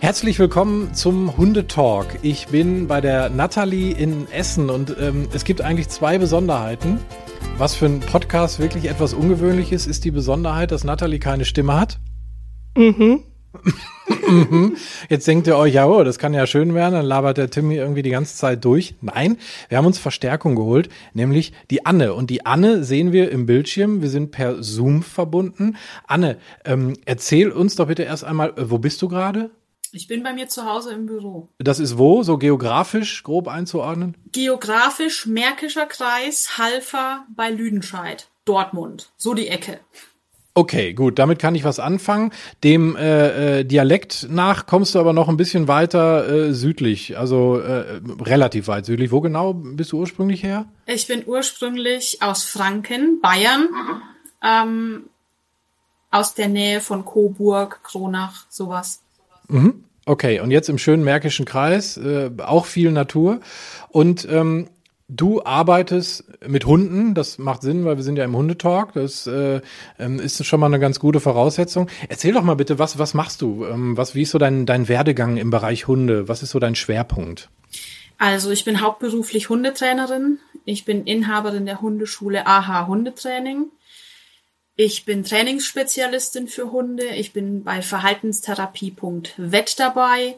Herzlich willkommen zum Hundetalk. Ich bin bei der Natalie in Essen und ähm, es gibt eigentlich zwei Besonderheiten. Was für ein Podcast wirklich etwas ungewöhnlich ist, ist die Besonderheit, dass Natalie keine Stimme hat. Mhm. Mhm. Jetzt denkt ihr euch, ja, oh, das kann ja schön werden, dann labert der Timmy irgendwie die ganze Zeit durch. Nein, wir haben uns Verstärkung geholt, nämlich die Anne. Und die Anne sehen wir im Bildschirm. Wir sind per Zoom verbunden. Anne, ähm, erzähl uns doch bitte erst einmal, äh, wo bist du gerade? Ich bin bei mir zu Hause im Büro. Das ist wo, so geografisch grob einzuordnen? Geografisch Märkischer Kreis, Halfer bei Lüdenscheid, Dortmund, so die Ecke. Okay, gut, damit kann ich was anfangen. Dem äh, äh, Dialekt nach kommst du aber noch ein bisschen weiter äh, südlich, also äh, relativ weit südlich. Wo genau bist du ursprünglich her? Ich bin ursprünglich aus Franken, Bayern, ähm, aus der Nähe von Coburg, Kronach, sowas. Mhm. Okay, und jetzt im schönen Märkischen Kreis, äh, auch viel Natur. Und ähm, du arbeitest mit Hunden, das macht Sinn, weil wir sind ja im Hundetalk. Das äh, ähm, ist schon mal eine ganz gute Voraussetzung. Erzähl doch mal bitte, was, was machst du? Ähm, was, wie ist so dein, dein Werdegang im Bereich Hunde? Was ist so dein Schwerpunkt? Also ich bin hauptberuflich Hundetrainerin. Ich bin Inhaberin der Hundeschule AHA Hundetraining. Ich bin Trainingsspezialistin für Hunde. Ich bin bei Verhaltenstherapie.vet dabei.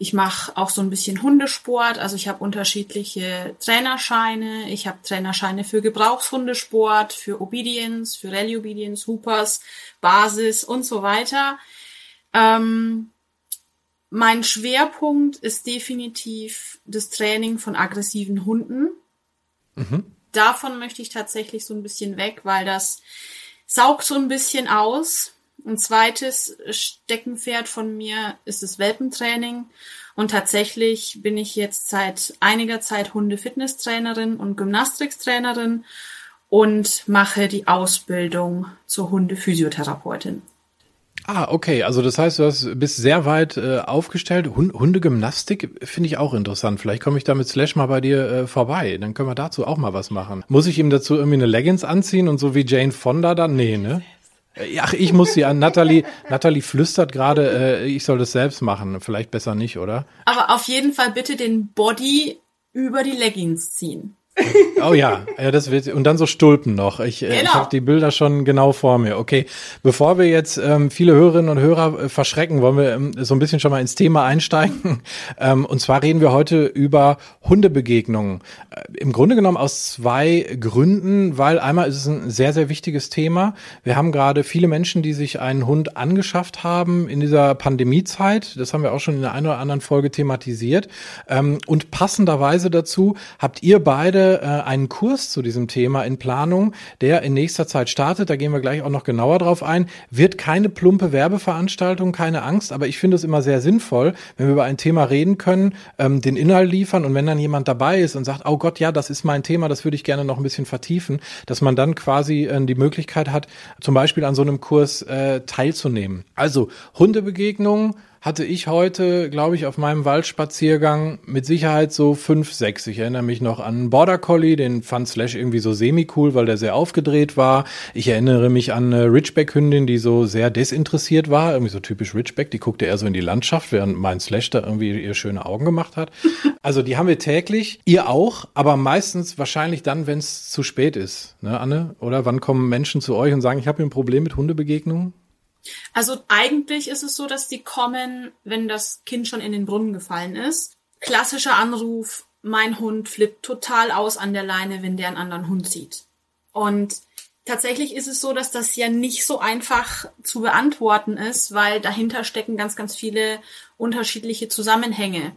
Ich mache auch so ein bisschen Hundesport. Also ich habe unterschiedliche Trainerscheine. Ich habe Trainerscheine für Gebrauchshundesport, für Obedience, für Rally Obedience, Hoopers, Basis und so weiter. Ähm, mein Schwerpunkt ist definitiv das Training von aggressiven Hunden. Mhm. Davon möchte ich tatsächlich so ein bisschen weg, weil das saugt so ein bisschen aus. Ein zweites Steckenpferd von mir ist das Welpentraining. Und tatsächlich bin ich jetzt seit einiger Zeit Hunde-Fitnesstrainerin und Gymnastiktrainerin und mache die Ausbildung zur Hunde-Physiotherapeutin. Ah, okay. Also das heißt, du hast, bist sehr weit äh, aufgestellt. Hund, Hundegymnastik finde ich auch interessant. Vielleicht komme ich da mit Slash mal bei dir äh, vorbei. Dann können wir dazu auch mal was machen. Muss ich ihm dazu irgendwie eine Leggings anziehen und so wie Jane Fonda dann? Nee, ne? Äh, ach, ich muss sie an. Natalie, Natalie flüstert gerade, äh, ich soll das selbst machen. Vielleicht besser nicht, oder? Aber auf jeden Fall bitte den Body über die Leggings ziehen. Oh ja, ja, das wird und dann so Stulpen noch. Ich, genau. ich habe die Bilder schon genau vor mir. Okay, bevor wir jetzt ähm, viele Hörerinnen und Hörer äh, verschrecken, wollen wir ähm, so ein bisschen schon mal ins Thema einsteigen. Ähm, und zwar reden wir heute über Hundebegegnungen. Äh, Im Grunde genommen aus zwei Gründen, weil einmal ist es ein sehr sehr wichtiges Thema. Wir haben gerade viele Menschen, die sich einen Hund angeschafft haben in dieser Pandemiezeit. Das haben wir auch schon in der einen oder anderen Folge thematisiert. Ähm, und passenderweise dazu habt ihr beide äh, einen Kurs zu diesem Thema in Planung, der in nächster Zeit startet. Da gehen wir gleich auch noch genauer drauf ein. Wird keine plumpe Werbeveranstaltung, keine Angst, aber ich finde es immer sehr sinnvoll, wenn wir über ein Thema reden können, ähm, den Inhalt liefern und wenn dann jemand dabei ist und sagt, oh Gott, ja, das ist mein Thema, das würde ich gerne noch ein bisschen vertiefen, dass man dann quasi äh, die Möglichkeit hat, zum Beispiel an so einem Kurs äh, teilzunehmen. Also Hundebegegnungen, hatte ich heute, glaube ich, auf meinem Waldspaziergang mit Sicherheit so fünf, sechs. Ich erinnere mich noch an Border Collie, den fand Slash irgendwie so semi-cool, weil der sehr aufgedreht war. Ich erinnere mich an eine Ridgeback-Hündin, die so sehr desinteressiert war, irgendwie so typisch Ridgeback, die guckte eher so in die Landschaft, während mein Slash da irgendwie ihr schöne Augen gemacht hat. Also die haben wir täglich, ihr auch, aber meistens wahrscheinlich dann, wenn es zu spät ist, ne, Anne? Oder wann kommen Menschen zu euch und sagen, ich habe ein Problem mit Hundebegegnungen? Also eigentlich ist es so, dass die kommen, wenn das Kind schon in den Brunnen gefallen ist. Klassischer Anruf, mein Hund flippt total aus an der Leine, wenn der einen anderen Hund sieht. Und tatsächlich ist es so, dass das ja nicht so einfach zu beantworten ist, weil dahinter stecken ganz, ganz viele unterschiedliche Zusammenhänge.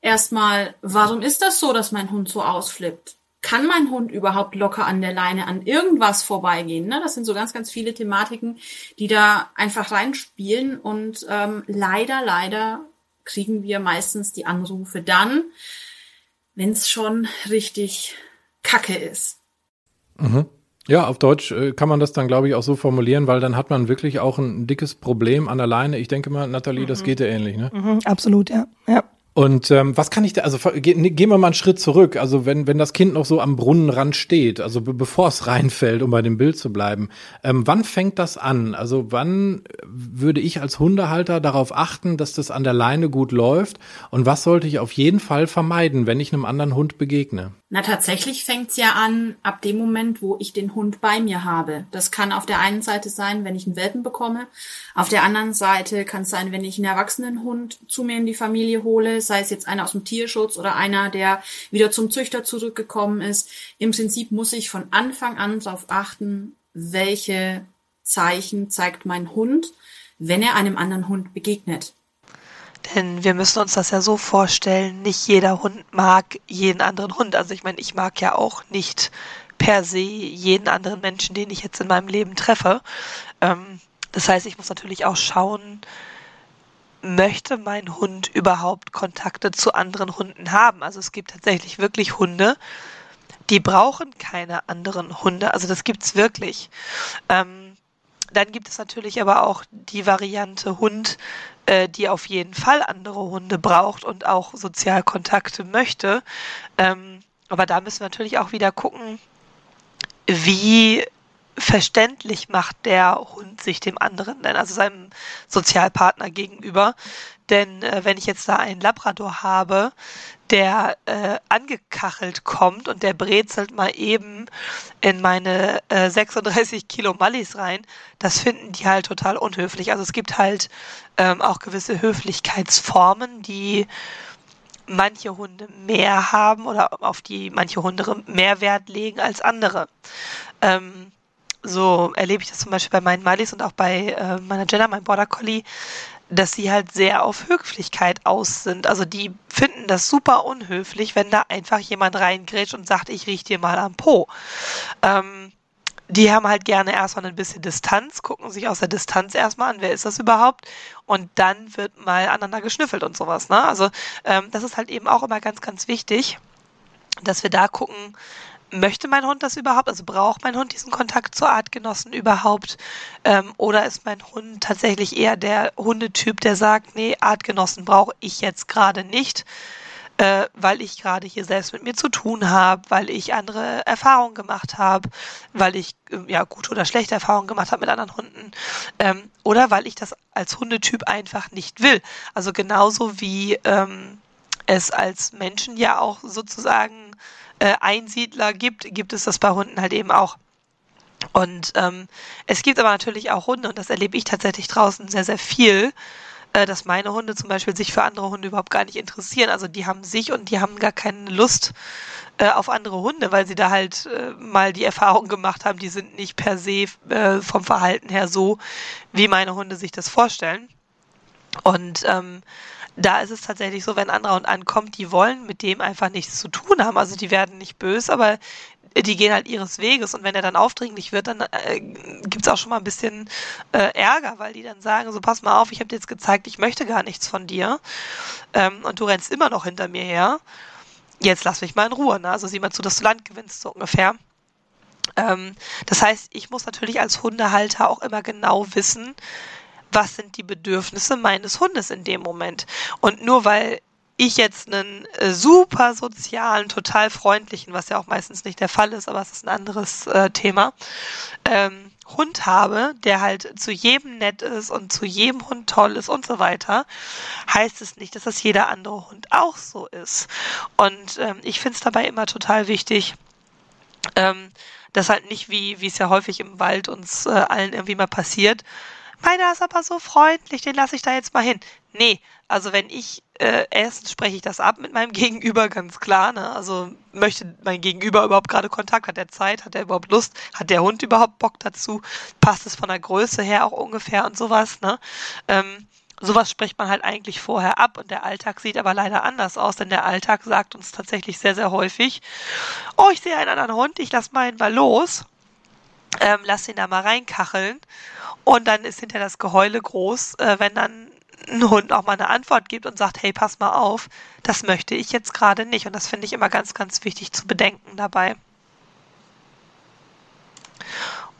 Erstmal, warum ist das so, dass mein Hund so ausflippt? Kann mein Hund überhaupt locker an der Leine an irgendwas vorbeigehen? Ne? Das sind so ganz, ganz viele Thematiken, die da einfach reinspielen. Und ähm, leider, leider kriegen wir meistens die Anrufe dann, wenn es schon richtig Kacke ist. Mhm. Ja, auf Deutsch äh, kann man das dann, glaube ich, auch so formulieren, weil dann hat man wirklich auch ein dickes Problem an der Leine. Ich denke mal, Nathalie, mhm. das geht ja ähnlich, ne? Mhm, absolut, ja. ja. Und ähm, was kann ich da, also ge gehen wir mal einen Schritt zurück. Also wenn, wenn das Kind noch so am Brunnenrand steht, also be bevor es reinfällt, um bei dem Bild zu bleiben, ähm, wann fängt das an? Also wann würde ich als Hundehalter darauf achten, dass das an der Leine gut läuft? Und was sollte ich auf jeden Fall vermeiden, wenn ich einem anderen Hund begegne? Na, tatsächlich fängt's ja an ab dem Moment, wo ich den Hund bei mir habe. Das kann auf der einen Seite sein, wenn ich einen Welpen bekomme. Auf der anderen Seite kann es sein, wenn ich einen erwachsenen Hund zu mir in die Familie hole sei es jetzt einer aus dem Tierschutz oder einer, der wieder zum Züchter zurückgekommen ist. Im Prinzip muss ich von Anfang an darauf achten, welche Zeichen zeigt mein Hund, wenn er einem anderen Hund begegnet. Denn wir müssen uns das ja so vorstellen, nicht jeder Hund mag jeden anderen Hund. Also ich meine, ich mag ja auch nicht per se jeden anderen Menschen, den ich jetzt in meinem Leben treffe. Ähm, das heißt, ich muss natürlich auch schauen, möchte mein Hund überhaupt Kontakte zu anderen Hunden haben? Also es gibt tatsächlich wirklich Hunde, die brauchen keine anderen Hunde. Also das gibt's wirklich. Ähm, dann gibt es natürlich aber auch die Variante Hund, äh, die auf jeden Fall andere Hunde braucht und auch Sozialkontakte möchte. Ähm, aber da müssen wir natürlich auch wieder gucken, wie verständlich macht der Hund sich dem anderen, also seinem Sozialpartner gegenüber. Denn äh, wenn ich jetzt da einen Labrador habe, der äh, angekachelt kommt und der brezelt mal eben in meine äh, 36 Kilo Mallis rein, das finden die halt total unhöflich. Also es gibt halt ähm, auch gewisse Höflichkeitsformen, die manche Hunde mehr haben oder auf die manche Hunde mehr Wert legen als andere. Ähm, so erlebe ich das zum Beispiel bei meinen Malis und auch bei äh, meiner Jenna, meinem Border Collie, dass sie halt sehr auf Höflichkeit aus sind. Also die finden das super unhöflich, wenn da einfach jemand reingrätscht und sagt, ich riech dir mal am Po. Ähm, die haben halt gerne erstmal ein bisschen Distanz, gucken sich aus der Distanz erstmal an, wer ist das überhaupt? Und dann wird mal aneinander geschnüffelt und sowas. Ne? Also ähm, das ist halt eben auch immer ganz, ganz wichtig, dass wir da gucken, möchte mein Hund das überhaupt? Also braucht mein Hund diesen Kontakt zu Artgenossen überhaupt? Ähm, oder ist mein Hund tatsächlich eher der Hundetyp, der sagt, nee, Artgenossen brauche ich jetzt gerade nicht, äh, weil ich gerade hier selbst mit mir zu tun habe, weil ich andere Erfahrungen gemacht habe, weil ich äh, ja gute oder schlechte Erfahrungen gemacht habe mit anderen Hunden ähm, oder weil ich das als Hundetyp einfach nicht will. Also genauso wie ähm, es als Menschen ja auch sozusagen äh, Einsiedler gibt, gibt es das bei Hunden halt eben auch. Und ähm, es gibt aber natürlich auch Hunde, und das erlebe ich tatsächlich draußen sehr, sehr viel, äh, dass meine Hunde zum Beispiel sich für andere Hunde überhaupt gar nicht interessieren. Also die haben sich und die haben gar keine Lust äh, auf andere Hunde, weil sie da halt äh, mal die Erfahrung gemacht haben, die sind nicht per se äh, vom Verhalten her so, wie meine Hunde sich das vorstellen. Und ähm, da ist es tatsächlich so, wenn ein anderer Hund ankommt, die wollen mit dem einfach nichts zu tun haben. Also die werden nicht böse, aber die gehen halt ihres Weges und wenn er dann aufdringlich wird, dann äh, gibt es auch schon mal ein bisschen äh, Ärger, weil die dann sagen, so pass mal auf, ich habe dir jetzt gezeigt, ich möchte gar nichts von dir ähm, und du rennst immer noch hinter mir her. Jetzt lass mich mal in Ruhe, ne? also sieh mal zu, dass du Land gewinnst, so ungefähr. Ähm, das heißt, ich muss natürlich als Hundehalter auch immer genau wissen, was sind die Bedürfnisse meines Hundes in dem Moment. Und nur weil ich jetzt einen äh, super sozialen, total freundlichen, was ja auch meistens nicht der Fall ist, aber es ist ein anderes äh, Thema, ähm, Hund habe, der halt zu jedem nett ist und zu jedem Hund toll ist und so weiter, heißt es nicht, dass das jeder andere Hund auch so ist. Und ähm, ich finde es dabei immer total wichtig, ähm, dass halt nicht wie, wie es ja häufig im Wald uns äh, allen irgendwie mal passiert, meiner ist aber so freundlich, den lasse ich da jetzt mal hin. Nee, also wenn ich, äh, erstens spreche ich das ab mit meinem Gegenüber, ganz klar, ne? Also möchte mein Gegenüber überhaupt gerade Kontakt, hat er Zeit, hat er überhaupt Lust, hat der Hund überhaupt Bock dazu, passt es von der Größe her auch ungefähr und sowas, ne? Ähm, sowas spricht man halt eigentlich vorher ab und der Alltag sieht aber leider anders aus, denn der Alltag sagt uns tatsächlich sehr, sehr häufig, oh, ich sehe einen anderen Hund, ich lass meinen mal los, ähm, lass ihn da mal reinkacheln und dann ist hinterher das Geheule groß, äh, wenn dann ein Hund auch mal eine Antwort gibt und sagt, hey, pass mal auf, das möchte ich jetzt gerade nicht. Und das finde ich immer ganz, ganz wichtig zu bedenken dabei.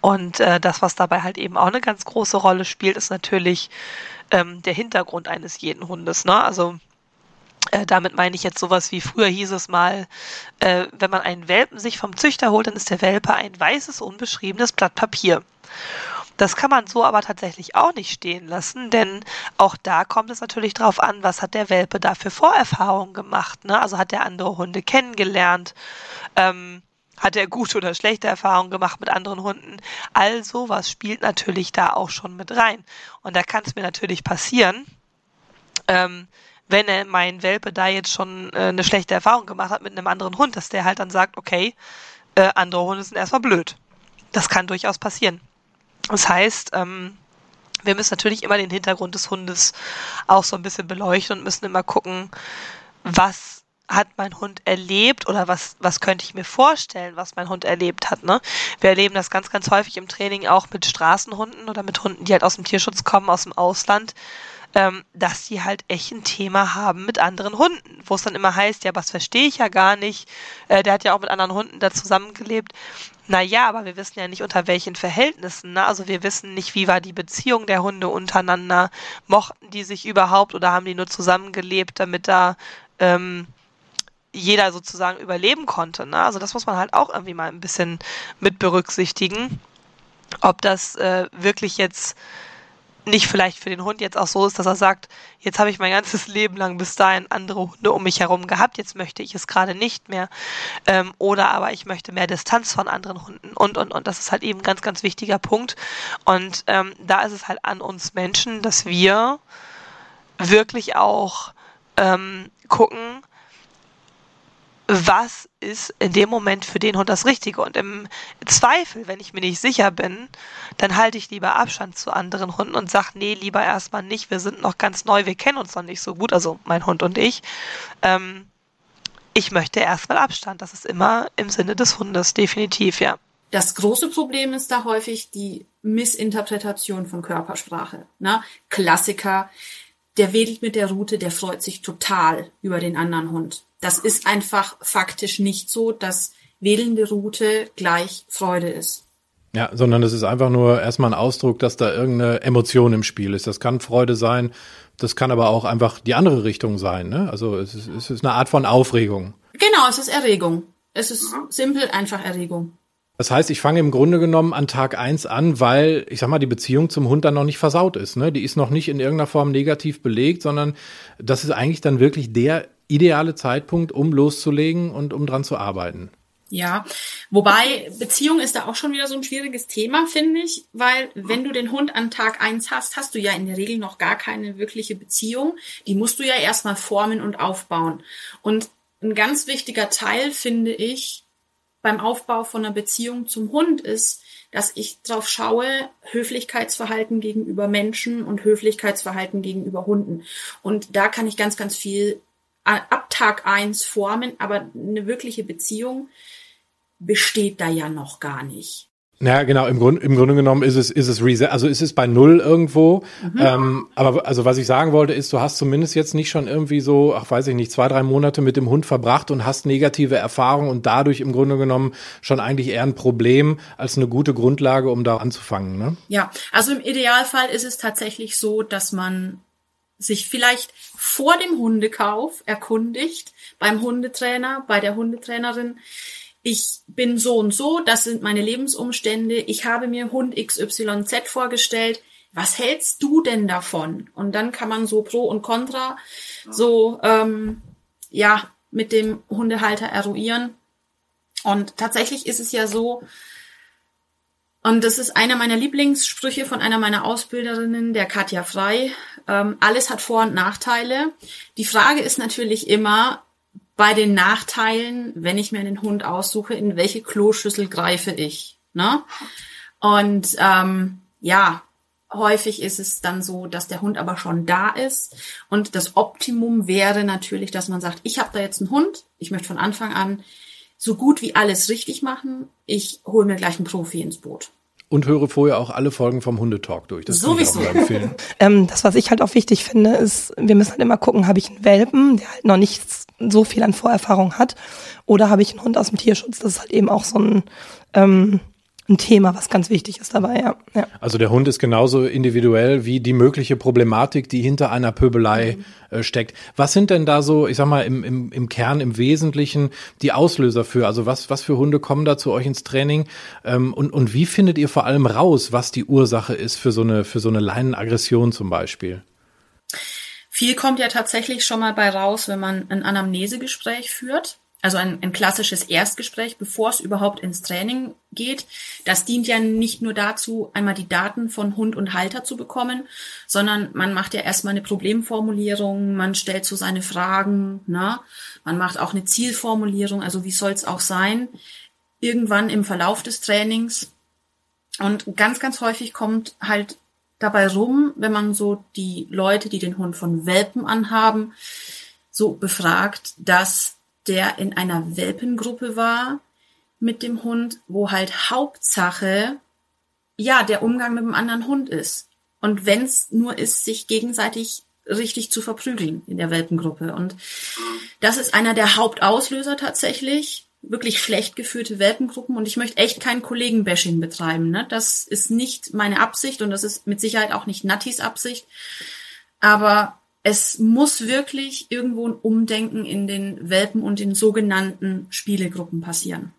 Und äh, das, was dabei halt eben auch eine ganz große Rolle spielt, ist natürlich ähm, der Hintergrund eines jeden Hundes. Ne? Also Äh, damit meine ich jetzt sowas wie früher hieß es mal, äh, wenn man einen Welpen sich vom Züchter holt, dann ist der Welpe ein weißes, unbeschriebenes Blatt Papier. Das kann man so aber tatsächlich auch nicht stehen lassen, denn auch da kommt es natürlich darauf an, was hat der Welpe da für Vorerfahrungen gemacht. Ne? Also hat er andere Hunde kennengelernt, ähm, hat er gute oder schlechte Erfahrungen gemacht mit anderen Hunden. All sowas spielt natürlich da auch schon mit rein. Und da kann es mir natürlich passieren, ähm, wenn er mein Welpe da jetzt schon äh, eine schlechte Erfahrung gemacht hat mit einem anderen Hund, dass der halt dann sagt, okay, äh, andere Hunde sind erstmal blöd. Das kann durchaus passieren. Das heißt, ähm, wir müssen natürlich immer den Hintergrund des Hundes auch so ein bisschen beleuchten und müssen immer gucken, was hat mein Hund erlebt oder was, was könnte ich mir vorstellen, was mein Hund erlebt hat. Ne? Wir erleben das ganz, ganz häufig im Training auch mit Straßenhunden oder mit Hunden, die halt aus dem Tierschutz kommen, aus dem Ausland, ähm, dass die halt echt ein Thema haben mit anderen Hunden, wo es dann immer heißt, ja, was verstehe ich ja gar nicht, äh, der hat ja auch mit anderen Hunden da zusammengelebt. Naja, aber wir wissen ja nicht unter welchen Verhältnissen. Ne? Also wir wissen nicht, wie war die Beziehung der Hunde untereinander, mochten die sich überhaupt oder haben die nur zusammengelebt, damit da ähm, jeder sozusagen überleben konnte. Ne? Also das muss man halt auch irgendwie mal ein bisschen mit berücksichtigen, ob das äh, wirklich jetzt nicht vielleicht für den Hund jetzt auch so ist, dass er sagt, jetzt habe ich mein ganzes Leben lang bis dahin andere Hunde um mich herum gehabt, jetzt möchte ich es gerade nicht mehr. Ähm, oder aber ich möchte mehr Distanz von anderen Hunden und, und, und. Das ist halt eben ein ganz, ganz wichtiger Punkt. Und ähm, da ist es halt an uns Menschen, dass wir wirklich auch ähm, gucken, was ist in dem Moment für den Hund das Richtige. Und im Zweifel, wenn ich mir nicht sicher bin, dann halte ich lieber Abstand zu anderen Hunden und sage, nee, lieber erstmal nicht, wir sind noch ganz neu, wir kennen uns noch nicht so gut, also mein Hund und ich. Ähm, ich möchte erstmal Abstand. Das ist immer im Sinne des Hundes, definitiv, ja. Das große Problem ist da häufig die Missinterpretation von Körpersprache. Ne? Klassiker, der wedelt mit der Rute, der freut sich total über den anderen Hund. Das ist einfach faktisch nicht so, dass wedelnde Route gleich Freude ist. Ja, sondern es ist einfach nur erstmal ein Ausdruck, dass da irgendeine Emotion im Spiel ist. Das kann Freude sein, das kann aber auch einfach die andere Richtung sein. Ne? Also es ist, es ist eine Art von Aufregung. Genau, es ist Erregung. Es ist simpel einfach Erregung. Das heißt, ich fange im Grunde genommen an Tag eins an, weil, ich sag mal, die Beziehung zum Hund dann noch nicht versaut ist. Ne? Die ist noch nicht in irgendeiner Form negativ belegt, sondern das ist eigentlich dann wirklich der ideale Zeitpunkt, um loszulegen und um dran zu arbeiten. Ja, wobei Beziehung ist da auch schon wieder so ein schwieriges Thema, finde ich, weil wenn du den Hund an Tag eins hast, hast du ja in der Regel noch gar keine wirkliche Beziehung. Die musst du ja erstmal formen und aufbauen. Und ein ganz wichtiger Teil, finde ich, beim Aufbau von einer Beziehung zum Hund ist, dass ich drauf schaue, Höflichkeitsverhalten gegenüber Menschen und Höflichkeitsverhalten gegenüber Hunden. Und da kann ich ganz, ganz viel ab Tag eins formen, aber eine wirkliche Beziehung besteht da ja noch gar nicht. Ja, genau. Im, Grund, Im Grunde genommen ist es, ist es Reset, also ist es bei Null irgendwo. Mhm. Ähm, aber also was ich sagen wollte, ist, du hast zumindest jetzt nicht schon irgendwie so, ach weiß ich nicht, zwei, drei Monate mit dem Hund verbracht und hast negative Erfahrungen und dadurch im Grunde genommen schon eigentlich eher ein Problem als eine gute Grundlage, um da anzufangen. Ne? Ja, also im Idealfall ist es tatsächlich so, dass man sich vielleicht vor dem Hundekauf erkundigt, beim Hundetrainer, bei der Hundetrainerin. Ich bin so und so, das sind meine Lebensumstände. Ich habe mir Hund XYZ vorgestellt. Was hältst du denn davon? Und dann kann man so Pro und Contra so ähm, ja mit dem Hundehalter eruieren. Und tatsächlich ist es ja so, und das ist einer meiner Lieblingssprüche von einer meiner Ausbilderinnen, der Katja Frei. Ähm, alles hat Vor- und Nachteile. Die Frage ist natürlich immer bei den Nachteilen, wenn ich mir einen Hund aussuche, in welche Kloschüssel greife ich. Ne? Und ähm, ja, häufig ist es dann so, dass der Hund aber schon da ist. Und das Optimum wäre natürlich, dass man sagt, ich habe da jetzt einen Hund, ich möchte von Anfang an so gut wie alles richtig machen. Ich hole mir gleich einen Profi ins Boot. Und höre vorher auch alle Folgen vom Hundetalk durch. Das Sowieso. Kann ich auch empfehlen. ähm, das, was ich halt auch wichtig finde, ist, wir müssen halt immer gucken, habe ich einen Welpen, der halt noch nicht so viel an Vorerfahrung hat, oder habe ich einen Hund aus dem Tierschutz? Das ist halt eben auch so ein ähm, ein Thema, was ganz wichtig ist dabei, ja. ja. Also der Hund ist genauso individuell wie die mögliche Problematik, die hinter einer Pöbelei mhm. äh, steckt. Was sind denn da so, ich sag mal, im, im, im Kern, im Wesentlichen die Auslöser für? Also was, was für Hunde kommen da zu euch ins Training? Ähm, und, und wie findet ihr vor allem raus, was die Ursache ist für so eine, für so eine Leinenaggression zum Beispiel? Viel kommt ja tatsächlich schon mal bei raus, wenn man ein Anamnesegespräch führt also ein, ein klassisches Erstgespräch, bevor es überhaupt ins Training geht. Das dient ja nicht nur dazu, einmal die Daten von Hund und Halter zu bekommen, sondern man macht ja erstmal eine Problemformulierung, man stellt so seine Fragen, ne? man macht auch eine Zielformulierung, also wie soll es auch sein, irgendwann im Verlauf des Trainings. Und ganz, ganz häufig kommt halt dabei rum, wenn man so die Leute, die den Hund von Welpen anhaben, so befragt, dass der in einer Welpengruppe war mit dem Hund, wo halt Hauptsache ja der Umgang mit dem anderen Hund ist. Und wenn es nur ist, sich gegenseitig richtig zu verprügeln in der Welpengruppe. Und das ist einer der Hauptauslöser tatsächlich. Wirklich schlecht geführte Welpengruppen. Und ich möchte echt kein Kollegenbashing betreiben. Ne? Das ist nicht meine Absicht und das ist mit Sicherheit auch nicht Nattis Absicht. Aber es muss wirklich irgendwo ein Umdenken in den Welpen und den sogenannten Spielegruppen passieren.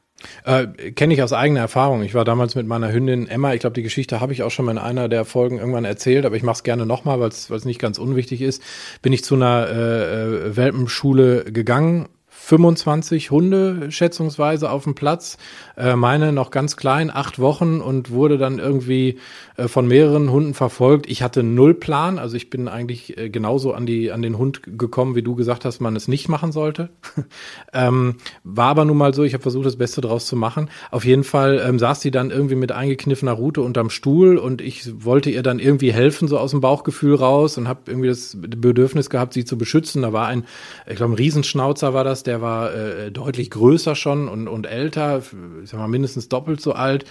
Äh, Kenne ich aus eigener Erfahrung. Ich war damals mit meiner Hündin Emma. Ich glaube, die Geschichte habe ich auch schon mal in einer der Folgen irgendwann erzählt, aber ich mache es gerne nochmal, weil es nicht ganz unwichtig ist. Bin ich zu einer äh, äh Welpenschule gegangen 25 Hunde schätzungsweise auf dem Platz. Äh, meine noch ganz klein, acht Wochen und wurde dann irgendwie äh, von mehreren Hunden verfolgt. Ich hatte null Plan, also ich bin eigentlich äh, genauso an die an den Hund gekommen, wie du gesagt hast, man es nicht machen sollte. ähm, war aber nun mal so. Ich habe versucht, das Beste draus zu machen. Auf jeden Fall ähm, saß sie dann irgendwie mit eingekniffener Rute unterm Stuhl und ich wollte ihr dann irgendwie helfen, so aus dem Bauchgefühl raus und habe irgendwie das Bedürfnis gehabt, sie zu beschützen. Da war ein, ich glaube, ein Riesenschnauzer war das, der der war äh, deutlich größer schon und, und älter, ich sag mal mindestens doppelt so alt.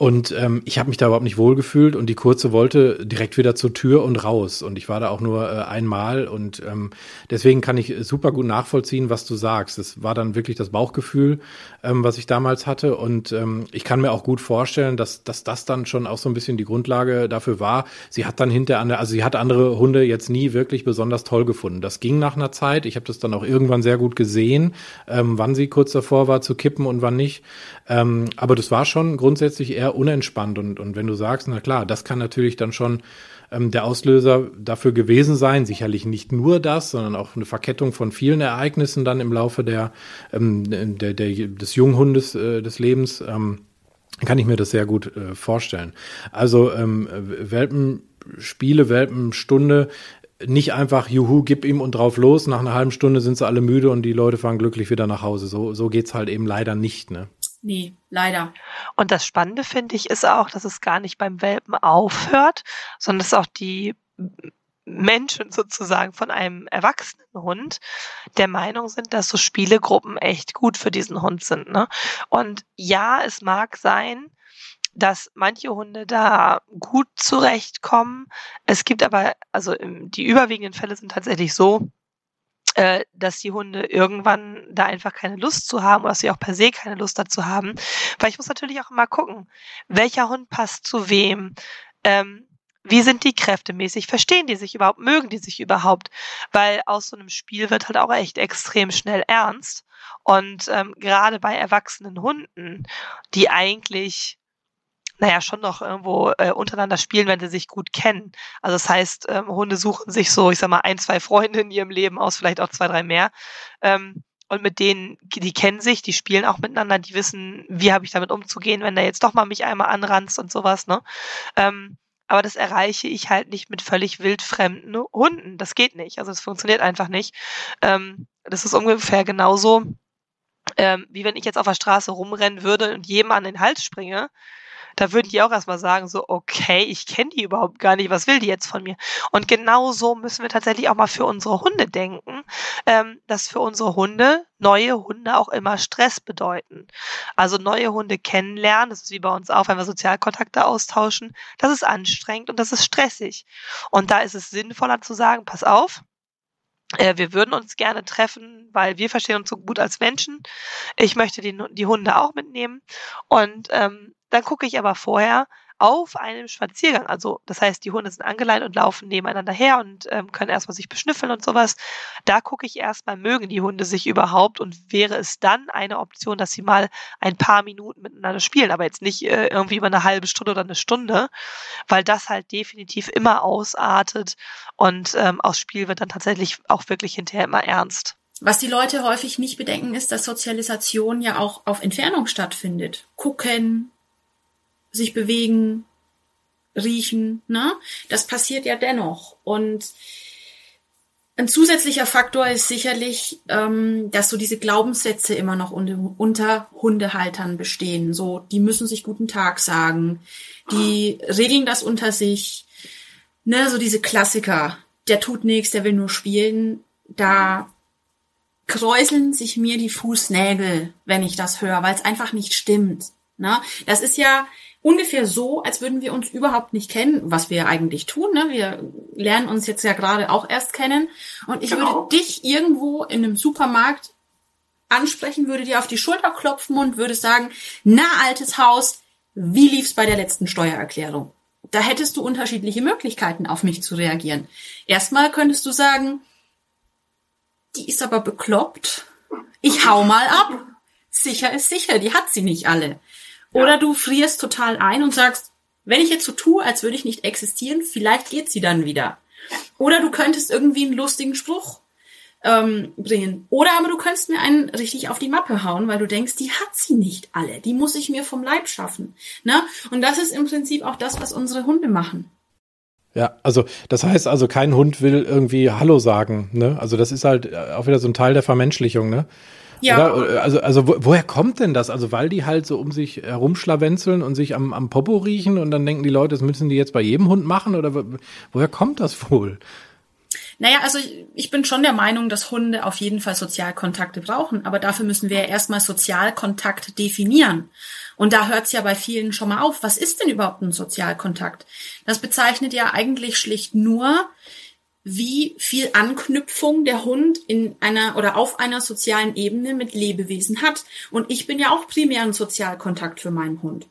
Und ähm, ich habe mich da überhaupt nicht wohlgefühlt und die Kurze wollte direkt wieder zur Tür und raus. Und ich war da auch nur äh, einmal und ähm, deswegen kann ich super gut nachvollziehen, was du sagst. Es war dann wirklich das Bauchgefühl, ähm, was ich damals hatte. Und ähm, ich kann mir auch gut vorstellen, dass, dass das dann schon auch so ein bisschen die Grundlage dafür war. Sie hat dann hinter an also sie hat andere Hunde jetzt nie wirklich besonders toll gefunden. Das ging nach einer Zeit. Ich habe das dann auch irgendwann sehr gut gesehen, ähm, wann sie kurz davor war zu kippen und wann nicht. Ähm, aber das war schon grundsätzlich eher unentspannt. Und, und wenn du sagst, na klar, das kann natürlich dann schon ähm, der Auslöser dafür gewesen sein. Sicherlich nicht nur das, sondern auch eine Verkettung von vielen Ereignissen dann im Laufe der, ähm, der, der des Junghundes äh, des Lebens. Ähm, kann ich mir das sehr gut äh, vorstellen. Also ähm, Welpenspiele, Welpenstunde, nicht einfach, juhu, gib ihm und drauf los. Nach einer halben Stunde sind sie alle müde und die Leute fahren glücklich wieder nach Hause. So, so geht's halt eben leider nicht, ne? Nee, leider. Und das Spannende finde ich ist auch, dass es gar nicht beim Welpen aufhört, sondern dass auch die Menschen sozusagen von einem erwachsenen Hund der Meinung sind, dass so Spielegruppen echt gut für diesen Hund sind. Ne? Und ja, es mag sein, dass manche Hunde da gut zurechtkommen. Es gibt aber, also die überwiegenden Fälle sind tatsächlich so, äh, dass die Hunde irgendwann da einfach keine Lust zu haben oder dass sie auch per se keine Lust dazu haben. Weil ich muss natürlich auch immer gucken, welcher Hund passt zu wem. Ähm, wie sind die kräftemäßig? Verstehen die sich überhaupt? Mögen die sich überhaupt? Weil aus so einem Spiel wird halt auch echt extrem schnell ernst. Und ähm, gerade bei erwachsenen Hunden, die eigentlich naja, schon noch irgendwo äh, untereinander spielen, wenn sie sich gut kennen. Also das heißt, ähm, Hunde suchen sich so, ich sag mal, ein, zwei Freunde in ihrem Leben aus, vielleicht auch zwei, drei mehr. Ähm, und mit denen, die kennen sich, die spielen auch miteinander, die wissen, wie habe ich damit umzugehen, wenn der jetzt doch mal mich einmal anranzt und sowas, ne? Ähm, aber das erreiche ich halt nicht mit völlig wildfremden Hunden. Das geht nicht. Also es funktioniert einfach nicht. Ähm, das ist ungefähr genauso, ähm, wie wenn ich jetzt auf der Straße rumrennen würde und jedem an den Hals springe da würden die auch erstmal sagen, so, okay, ich kenne die überhaupt gar nicht, was will die jetzt von mir? Und genau so müssen wir tatsächlich auch mal für unsere Hunde denken, ähm, dass für unsere Hunde neue Hunde auch immer Stress bedeuten. Also neue Hunde kennenlernen, das ist wie bei uns auch, wenn wir Sozialkontakte austauschen, das ist anstrengend und das ist stressig. Und da ist es sinnvoller zu sagen, pass auf, äh, wir würden uns gerne treffen, weil wir verstehen uns so gut als Menschen. Ich möchte die, die Hunde auch mitnehmen. Und ähm, Dann gucke ich aber vorher auf einem Spaziergang. Also das heißt, die Hunde sind angeleint und laufen nebeneinander her und ähm, können erstmal sich beschnüffeln und sowas. Da gucke ich erstmal, mögen die Hunde sich überhaupt und wäre es dann eine Option, dass sie mal ein paar Minuten miteinander spielen, aber jetzt nicht äh, irgendwie über eine halbe Stunde oder eine Stunde, weil das halt definitiv immer ausartet und ähm, aus Spiel wird dann tatsächlich auch wirklich hinterher immer ernst. Was die Leute häufig nicht bedenken, ist, dass Sozialisation ja auch auf Entfernung stattfindet. Gucken, sich bewegen, riechen, ne? Das passiert ja dennoch. Und ein zusätzlicher Faktor ist sicherlich, ähm, dass so diese Glaubenssätze immer noch unter, unter Hundehaltern bestehen. So, die müssen sich guten Tag sagen, die regeln das unter sich. Ne, so diese Klassiker. Der tut nichts, der will nur spielen. Da kräuseln sich mir die Fußnägel, wenn ich das höre, weil es einfach nicht stimmt. Ne? Das ist ja ungefähr so, als würden wir uns überhaupt nicht kennen, was wir eigentlich tun. Ne? Wir lernen uns jetzt ja gerade auch erst kennen. Und ich genau. würde dich irgendwo in einem Supermarkt ansprechen, würde dir auf die Schulter klopfen und würde sagen, na altes Haus, wie lief's bei der letzten Steuererklärung? Da hättest du unterschiedliche Möglichkeiten, auf mich zu reagieren. Erstmal könntest du sagen, die ist aber bekloppt. Ich hau mal ab. Sicher ist sicher, die hat sie nicht alle. Oder du frierst total ein und sagst, wenn ich jetzt so tue, als würde ich nicht existieren, vielleicht geht sie dann wieder. Oder du könntest irgendwie einen lustigen Spruch ähm, bringen. Oder aber du könntest mir einen richtig auf die Mappe hauen, weil du denkst, die hat sie nicht alle. Die muss ich mir vom Leib schaffen. Ne? Und das ist im Prinzip auch das, was unsere Hunde machen. Ja, also das heißt also, kein Hund will irgendwie Hallo sagen. Ne? Also das ist halt auch wieder so ein Teil der Vermenschlichung. Ne? Ja. Oder, also, also wo, woher kommt denn das? Also weil die halt so um sich herumschlawenzeln und sich am, am Popo riechen und dann denken die Leute, das müssen die jetzt bei jedem Hund machen? Oder woher kommt das wohl? Naja, also ich bin schon der Meinung, dass Hunde auf jeden Fall Sozialkontakte brauchen, aber dafür müssen wir ja erstmal Sozialkontakt definieren. Und da hört es ja bei vielen schon mal auf. Was ist denn überhaupt ein Sozialkontakt? Das bezeichnet ja eigentlich schlicht nur, wie viel Anknüpfung der Hund in einer oder auf einer sozialen Ebene mit Lebewesen hat. Und ich bin ja auch primär ein Sozialkontakt für meinen Hund.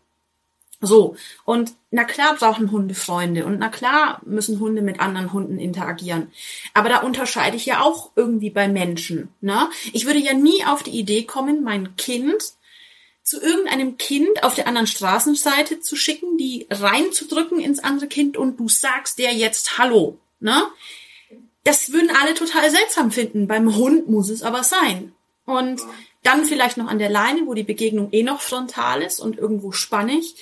So, und na klar brauchen Hunde Freunde und na klar müssen Hunde mit anderen Hunden interagieren. Aber da unterscheide ich ja auch irgendwie bei Menschen. Ne? Ich würde ja nie auf die Idee kommen, mein Kind zu irgendeinem Kind auf der anderen Straßenseite zu schicken, die reinzudrücken ins andere Kind und du sagst der jetzt Hallo. Ne? Das würden alle total seltsam finden. Beim Hund muss es aber sein. Und dann vielleicht noch an der Leine, wo die Begegnung eh noch frontal ist und irgendwo spannig.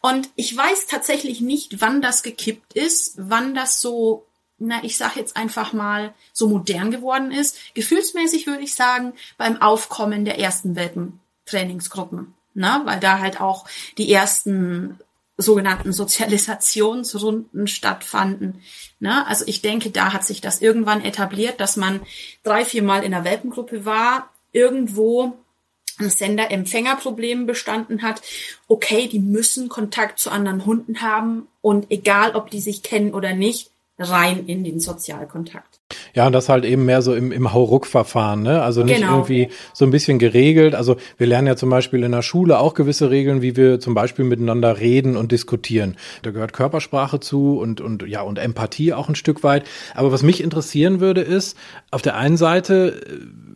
Und ich weiß tatsächlich nicht, wann das gekippt ist, wann das so, na, ich sag jetzt einfach mal, so modern geworden ist. Gefühlsmäßig würde ich sagen, beim Aufkommen der ersten Welpentrainingsgruppen. Na, weil da halt auch die ersten sogenannten Sozialisationsrunden stattfanden. Na, also ich denke, da hat sich das irgendwann etabliert, dass man drei, vier Mal in der Welpengruppe war, irgendwo ein Sender-Empfänger-Problem bestanden hat. Okay, die müssen Kontakt zu anderen Hunden haben und egal, ob die sich kennen oder nicht, rein in den Sozialkontakt. Ja, und das halt eben mehr so im, im Hauruck-Verfahren, ne? Also nicht genau. irgendwie so ein bisschen geregelt. Also wir lernen ja zum Beispiel in der Schule auch gewisse Regeln, wie wir zum Beispiel miteinander reden und diskutieren. Da gehört Körpersprache zu und, und ja, und Empathie auch ein Stück weit. Aber was mich interessieren würde, ist, auf der einen Seite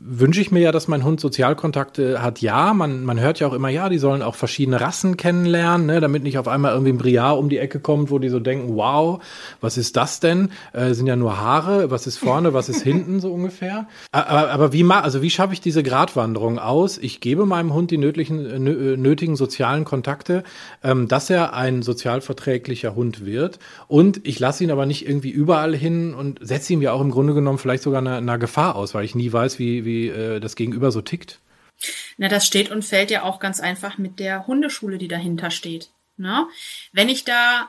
wünsche ich mir ja, dass mein Hund Sozialkontakte hat. Ja, man, man hört ja auch immer, ja, die sollen auch verschiedene Rassen kennenlernen, ne, damit nicht auf einmal irgendwie ein Briar um die Ecke kommt, wo die so denken, wow, was ist das denn? Äh, sind ja nur Haare, was ist vorne, was ist hinten, so ungefähr. Aber, aber wie, also wie schaffe ich diese Gratwanderung aus? Ich gebe meinem Hund die nötigen, äh, nötigen sozialen Kontakte, ähm, dass er ein sozialverträglicher Hund wird. Und ich lasse ihn aber nicht irgendwie überall hin und setze ihm ja auch im Grunde genommen vielleicht sogar einer, einer Gefahr aus, weil ich nie weiß, wie, wie äh, das Gegenüber so tickt? Na, das steht und fällt ja auch ganz einfach mit der Hundeschule, die dahinter steht. Ne? Wenn ich da,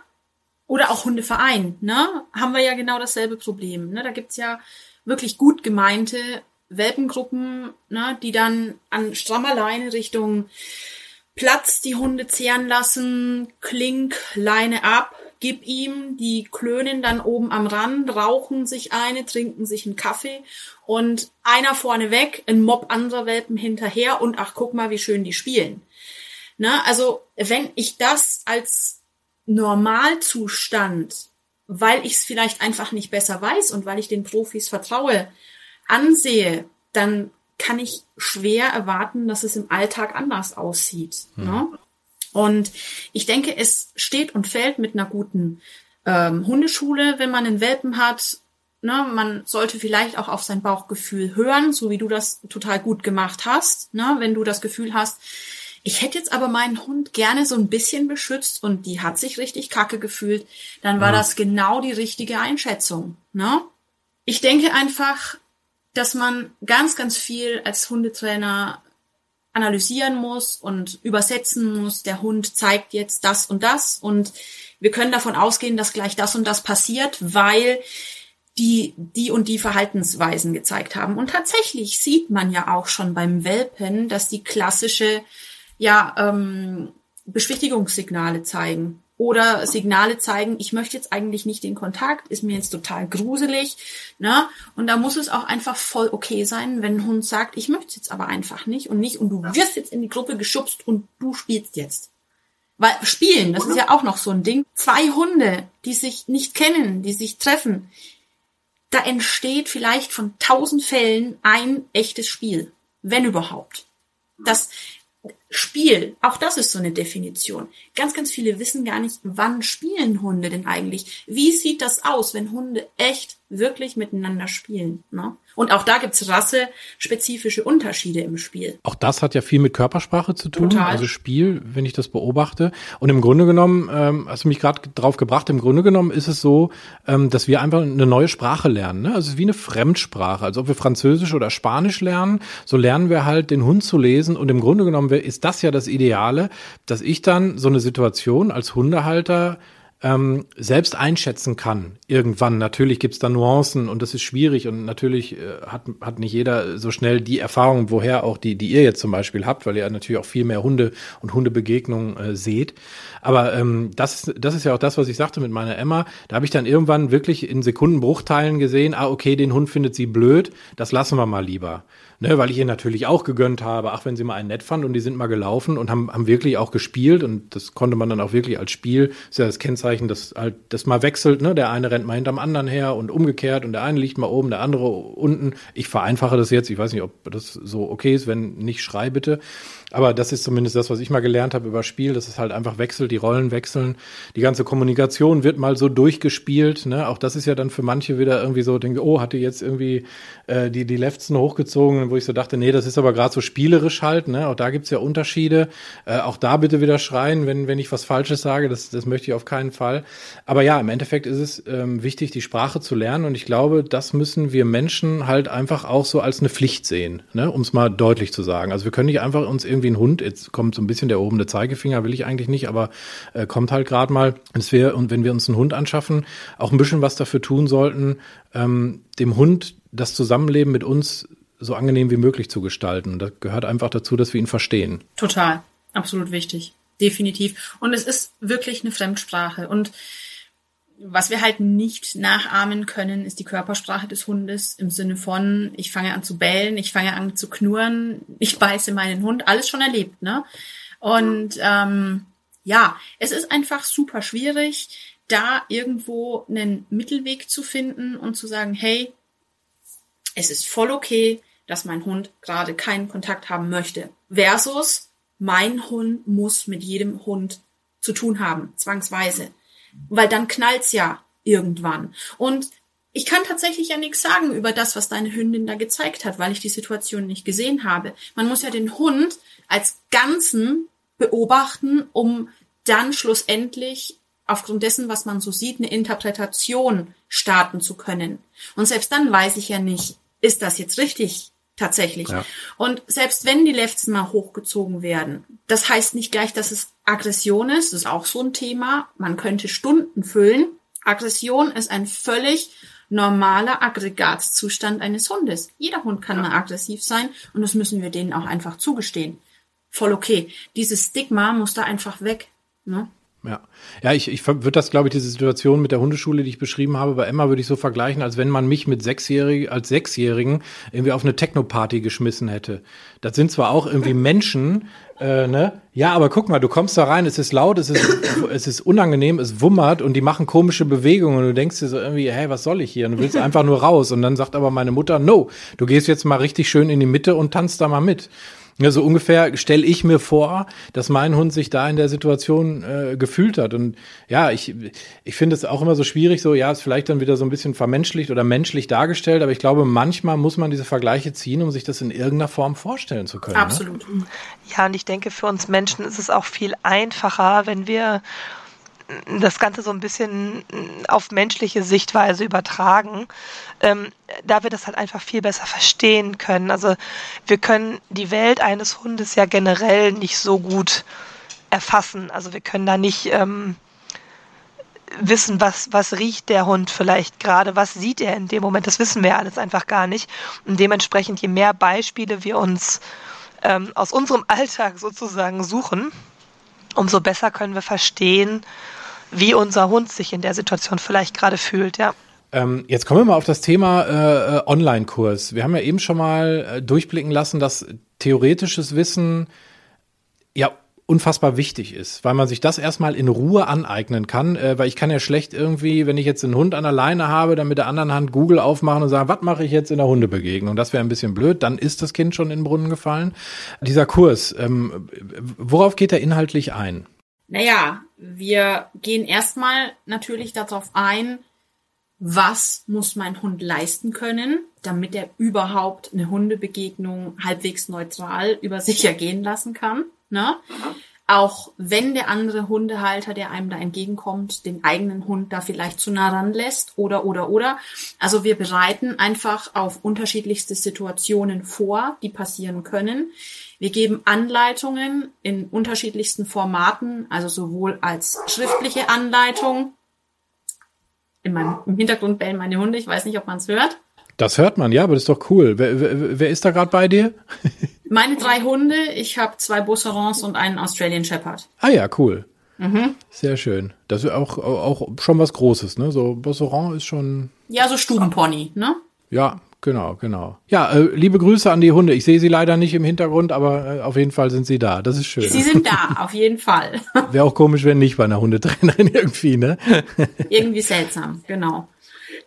oder auch Hundeverein, ne, haben wir ja genau dasselbe Problem. Ne? Da gibt's ja wirklich gut gemeinte Welpengruppen, ne, die dann an strammer Leine Richtung Platz die Hunde zehren lassen, Klink, Leine ab, gib ihm, die klönen dann oben am Rand, rauchen sich eine, trinken sich einen Kaffee und einer vorne weg, ein Mob anderer Welpen hinterher und ach, guck mal, wie schön die spielen. Na, also wenn ich das als Normalzustand, weil ich es vielleicht einfach nicht besser weiß und weil ich den Profis vertraue, ansehe, dann kann ich schwer erwarten, dass es im Alltag anders aussieht. Mhm. Ne? Und ich denke, es steht und fällt mit einer guten ähm, Hundeschule, wenn man einen Welpen hat. Ne, man sollte vielleicht auch auf sein Bauchgefühl hören, so wie du das total gut gemacht hast. Ne, wenn du das Gefühl hast, ich hätte jetzt aber meinen Hund gerne so ein bisschen beschützt und die hat sich richtig kacke gefühlt, dann war ja. das genau die richtige Einschätzung. Ne? Ich denke einfach, dass man ganz, ganz viel als Hundetrainer analysieren muss und übersetzen muss. Der Hund zeigt jetzt das und das und wir können davon ausgehen, dass gleich das und das passiert, weil die die und die Verhaltensweisen gezeigt haben. Und tatsächlich sieht man ja auch schon beim Welpen, dass die klassische ja ähm, Beschwichtigungssignale zeigen oder Signale zeigen, ich möchte jetzt eigentlich nicht den Kontakt, ist mir jetzt total gruselig. Ne? Und da muss es auch einfach voll okay sein, wenn ein Hund sagt, ich möchte es jetzt aber einfach nicht und nicht und du wirst jetzt in die Gruppe geschubst und du spielst jetzt. Weil spielen, das ist ja auch noch so ein Ding. Zwei Hunde, die sich nicht kennen, die sich treffen, da entsteht vielleicht von tausend Fällen ein echtes Spiel, wenn überhaupt. Das Spiel, auch das ist so eine Definition. Ganz, ganz viele wissen gar nicht, wann spielen Hunde denn eigentlich? Wie sieht das aus, wenn Hunde echt wirklich miteinander spielen? Ne? Und auch da gibt's rassespezifische Unterschiede im Spiel. Auch das hat ja viel mit Körpersprache zu tun, Total. also Spiel, wenn ich das beobachte. Und im Grunde genommen, ähm, hast du mich gerade drauf gebracht, im Grunde genommen ist es so, ähm, dass wir einfach eine neue Sprache lernen. Ne? Also es ist wie eine Fremdsprache. Also ob wir Französisch oder Spanisch lernen, so lernen wir halt den Hund zu lesen. Und im Grunde genommen ist das ja das Ideale, dass ich dann so eine Situation als Hundehalter ähm, selbst einschätzen kann. Irgendwann. Natürlich gibt's da Nuancen und das ist schwierig und natürlich äh, hat, hat nicht jeder so schnell die Erfahrung, woher auch die, die ihr jetzt zum Beispiel habt, weil ihr natürlich auch viel mehr Hunde und Hundebegegnungen äh, seht. Aber ähm, das, das ist ja auch das, was ich sagte mit meiner Emma. Da habe ich dann irgendwann wirklich in Sekundenbruchteilen gesehen, ah, okay, den Hund findet sie blöd, das lassen wir mal lieber ne, weil ich ihr natürlich auch gegönnt habe, ach, wenn sie mal einen nett fand und die sind mal gelaufen und haben, haben wirklich auch gespielt und das konnte man dann auch wirklich als Spiel, ist ja das Kennzeichen, dass halt das mal wechselt, ne, der eine rennt mal hinterm anderen her und umgekehrt und der eine liegt mal oben, der andere unten. Ich vereinfache das jetzt, ich weiß nicht, ob das so okay ist, wenn nicht, schrei bitte. Aber das ist zumindest das, was ich mal gelernt habe über Spiel, dass es halt einfach wechselt, die Rollen wechseln, die ganze Kommunikation wird mal so durchgespielt. Ne? Auch das ist ja dann für manche wieder irgendwie so, denke, oh, hat die jetzt irgendwie äh, die, die Lefzen hochgezogen, wo ich so dachte, nee, das ist aber gerade so spielerisch halt. Ne? Auch da gibt's ja Unterschiede. Äh, auch da bitte wieder schreien, wenn, wenn ich was Falsches sage. Das, das möchte ich auf keinen Fall. Aber ja, im Endeffekt ist es ähm, wichtig, die Sprache zu lernen. Und ich glaube, das müssen wir Menschen halt einfach auch so als eine Pflicht sehen, ne? um es mal deutlich zu sagen. Also wir können nicht einfach uns irgendwie wie ein Hund. Jetzt kommt so ein bisschen der erhobene Zeigefinger, will ich eigentlich nicht, aber äh, kommt halt gerade mal. Dass wir, und wenn wir uns einen Hund anschaffen, auch ein bisschen was dafür tun sollten, ähm, dem Hund das Zusammenleben mit uns so angenehm wie möglich zu gestalten. Das gehört einfach dazu, dass wir ihn verstehen. Total. Absolut wichtig. Definitiv. Und es ist wirklich eine Fremdsprache. Und was wir halt nicht nachahmen können, ist die Körpersprache des Hundes im Sinne von, ich fange an zu bellen, ich fange an zu knurren, ich beiße meinen Hund, alles schon erlebt, ne? Und ähm, ja, es ist einfach super schwierig, da irgendwo einen Mittelweg zu finden und zu sagen, hey, es ist voll okay, dass mein Hund gerade keinen Kontakt haben möchte. Versus, mein Hund muss mit jedem Hund zu tun haben, zwangsweise weil dann knallt's ja irgendwann. Und ich kann tatsächlich ja nichts sagen über das, was deine Hündin da gezeigt hat, weil ich die Situation nicht gesehen habe. Man muss ja den Hund als Ganzen beobachten, um dann schlussendlich aufgrund dessen, was man so sieht, eine Interpretation starten zu können. Und selbst dann weiß ich ja nicht, ist das jetzt richtig tatsächlich. Ja. Und selbst wenn die Lefzen mal hochgezogen werden, das heißt nicht gleich, dass es Aggression ist. Das ist auch so ein Thema. Man könnte Stunden füllen. Aggression ist ein völlig normaler Aggregatzustand eines Hundes. Jeder Hund kann ja. mal aggressiv sein und das müssen wir denen auch einfach zugestehen. Voll okay. Dieses Stigma muss da einfach weg. Ne? Ja, ja, ich, ich würde das, glaube ich, diese Situation mit der Hundeschule, die ich beschrieben habe, bei Emma würde ich so vergleichen, als wenn man mich mit Sechsjährigen, als Sechsjährigen irgendwie auf eine Techno-Party geschmissen hätte. Das sind zwar auch irgendwie Menschen, äh, ne? Ja, aber guck mal, du kommst da rein, es ist laut, es ist, es ist unangenehm, es wummert und die machen komische Bewegungen und du denkst dir so irgendwie, hey, was soll ich hier? Und du willst einfach nur raus. Und dann sagt aber meine Mutter, no, du gehst jetzt mal richtig schön in die Mitte und tanzt da mal mit. Ja, so ungefähr stelle ich mir vor, dass mein Hund sich da in der Situation äh, gefühlt hat. Und ja, ich, ich finde es auch immer so schwierig, so, ja, ist vielleicht dann wieder so ein bisschen vermenschlicht oder menschlich dargestellt, aber ich glaube, manchmal muss man diese Vergleiche ziehen, um sich das in irgendeiner Form vorstellen zu können. Ne? Absolut. Ne? Ja, und ich denke, für uns Menschen ist es auch viel einfacher, wenn wir das Ganze so ein bisschen auf menschliche Sichtweise übertragen, ähm, da wir das halt einfach viel besser verstehen können. Also wir können die Welt eines Hundes ja generell nicht so gut erfassen. Also wir können da nicht ähm, wissen, was, was riecht der Hund vielleicht gerade, was sieht er in dem Moment, das wissen wir ja alles einfach gar nicht. Und dementsprechend, je mehr Beispiele wir uns ähm, aus unserem Alltag sozusagen suchen, umso besser können wir verstehen, wie unser Hund sich in der Situation vielleicht gerade fühlt, ja. Ähm, jetzt kommen wir mal auf das Thema äh, Online-Kurs. Wir haben ja eben schon mal äh, durchblicken lassen, dass theoretisches Wissen ja unfassbar wichtig ist, weil man sich das erstmal in Ruhe aneignen kann, äh, weil ich kann ja schlecht irgendwie, wenn ich jetzt einen Hund an der Leine habe, dann mit der anderen Hand Google aufmachen und sagen, was mache ich jetzt in der Hundebegegnung? Das wäre ein bisschen blöd, dann ist das Kind schon in den Brunnen gefallen. Dieser Kurs, ähm, worauf geht er inhaltlich ein? Naja, wir gehen erstmal natürlich darauf ein, was muss mein Hund leisten können, damit er überhaupt eine Hundebegegnung halbwegs neutral über sich ergehen lassen kann. Ne? Auch wenn der andere Hundehalter, der einem da entgegenkommt, den eigenen Hund da vielleicht zu nah ranlässt oder, oder, oder. Also wir bereiten einfach auf unterschiedlichste Situationen vor, die passieren können. Wir geben Anleitungen in unterschiedlichsten Formaten, also sowohl als schriftliche Anleitung. In meinem im Hintergrund bellen meine Hunde, ich weiß nicht, ob man es hört. Das hört man, ja, aber das ist doch cool. Wer, wer, wer ist da gerade bei dir? Meine drei Hunde, ich habe zwei Busserons und einen Australian Shepherd. Ah ja, cool. Mhm. Sehr schön. Das ist auch, auch schon was Großes, ne? So Busseron ist schon. Ja, so Stubenpony, ne? Ja, Genau, genau. Ja, äh, liebe Grüße an die Hunde. Ich sehe sie leider nicht im Hintergrund, aber äh, auf jeden Fall sind sie da. Das ist schön. Sie sind da, auf jeden Fall. Wäre auch komisch, wenn nicht bei einer Hundetrainerin irgendwie, ne? irgendwie seltsam, genau.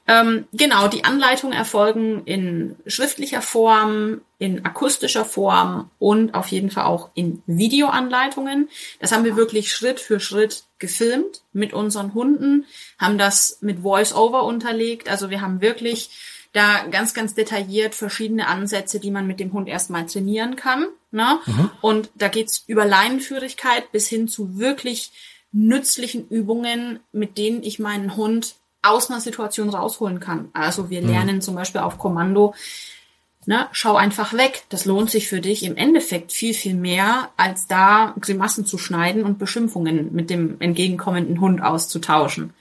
Ähm, genau, die Anleitungen erfolgen in schriftlicher Form, in akustischer Form und auf jeden Fall auch in Videoanleitungen. Das haben wir wirklich Schritt für Schritt gefilmt mit unseren Hunden, haben das mit Voice-Over unterlegt. Also wir haben wirklich da ganz, ganz detailliert verschiedene Ansätze, die man mit dem Hund erstmal trainieren kann. Ne? Mhm. Und da geht's über Leinenführigkeit bis hin zu wirklich nützlichen Übungen, mit denen ich meinen Hund aus einer Situation rausholen kann. Also wir mhm. lernen zum Beispiel auf Kommando, ne, schau einfach weg. Das lohnt sich für dich im Endeffekt viel, viel mehr, als da Grimassen zu schneiden und Beschimpfungen mit dem entgegenkommenden Hund auszutauschen.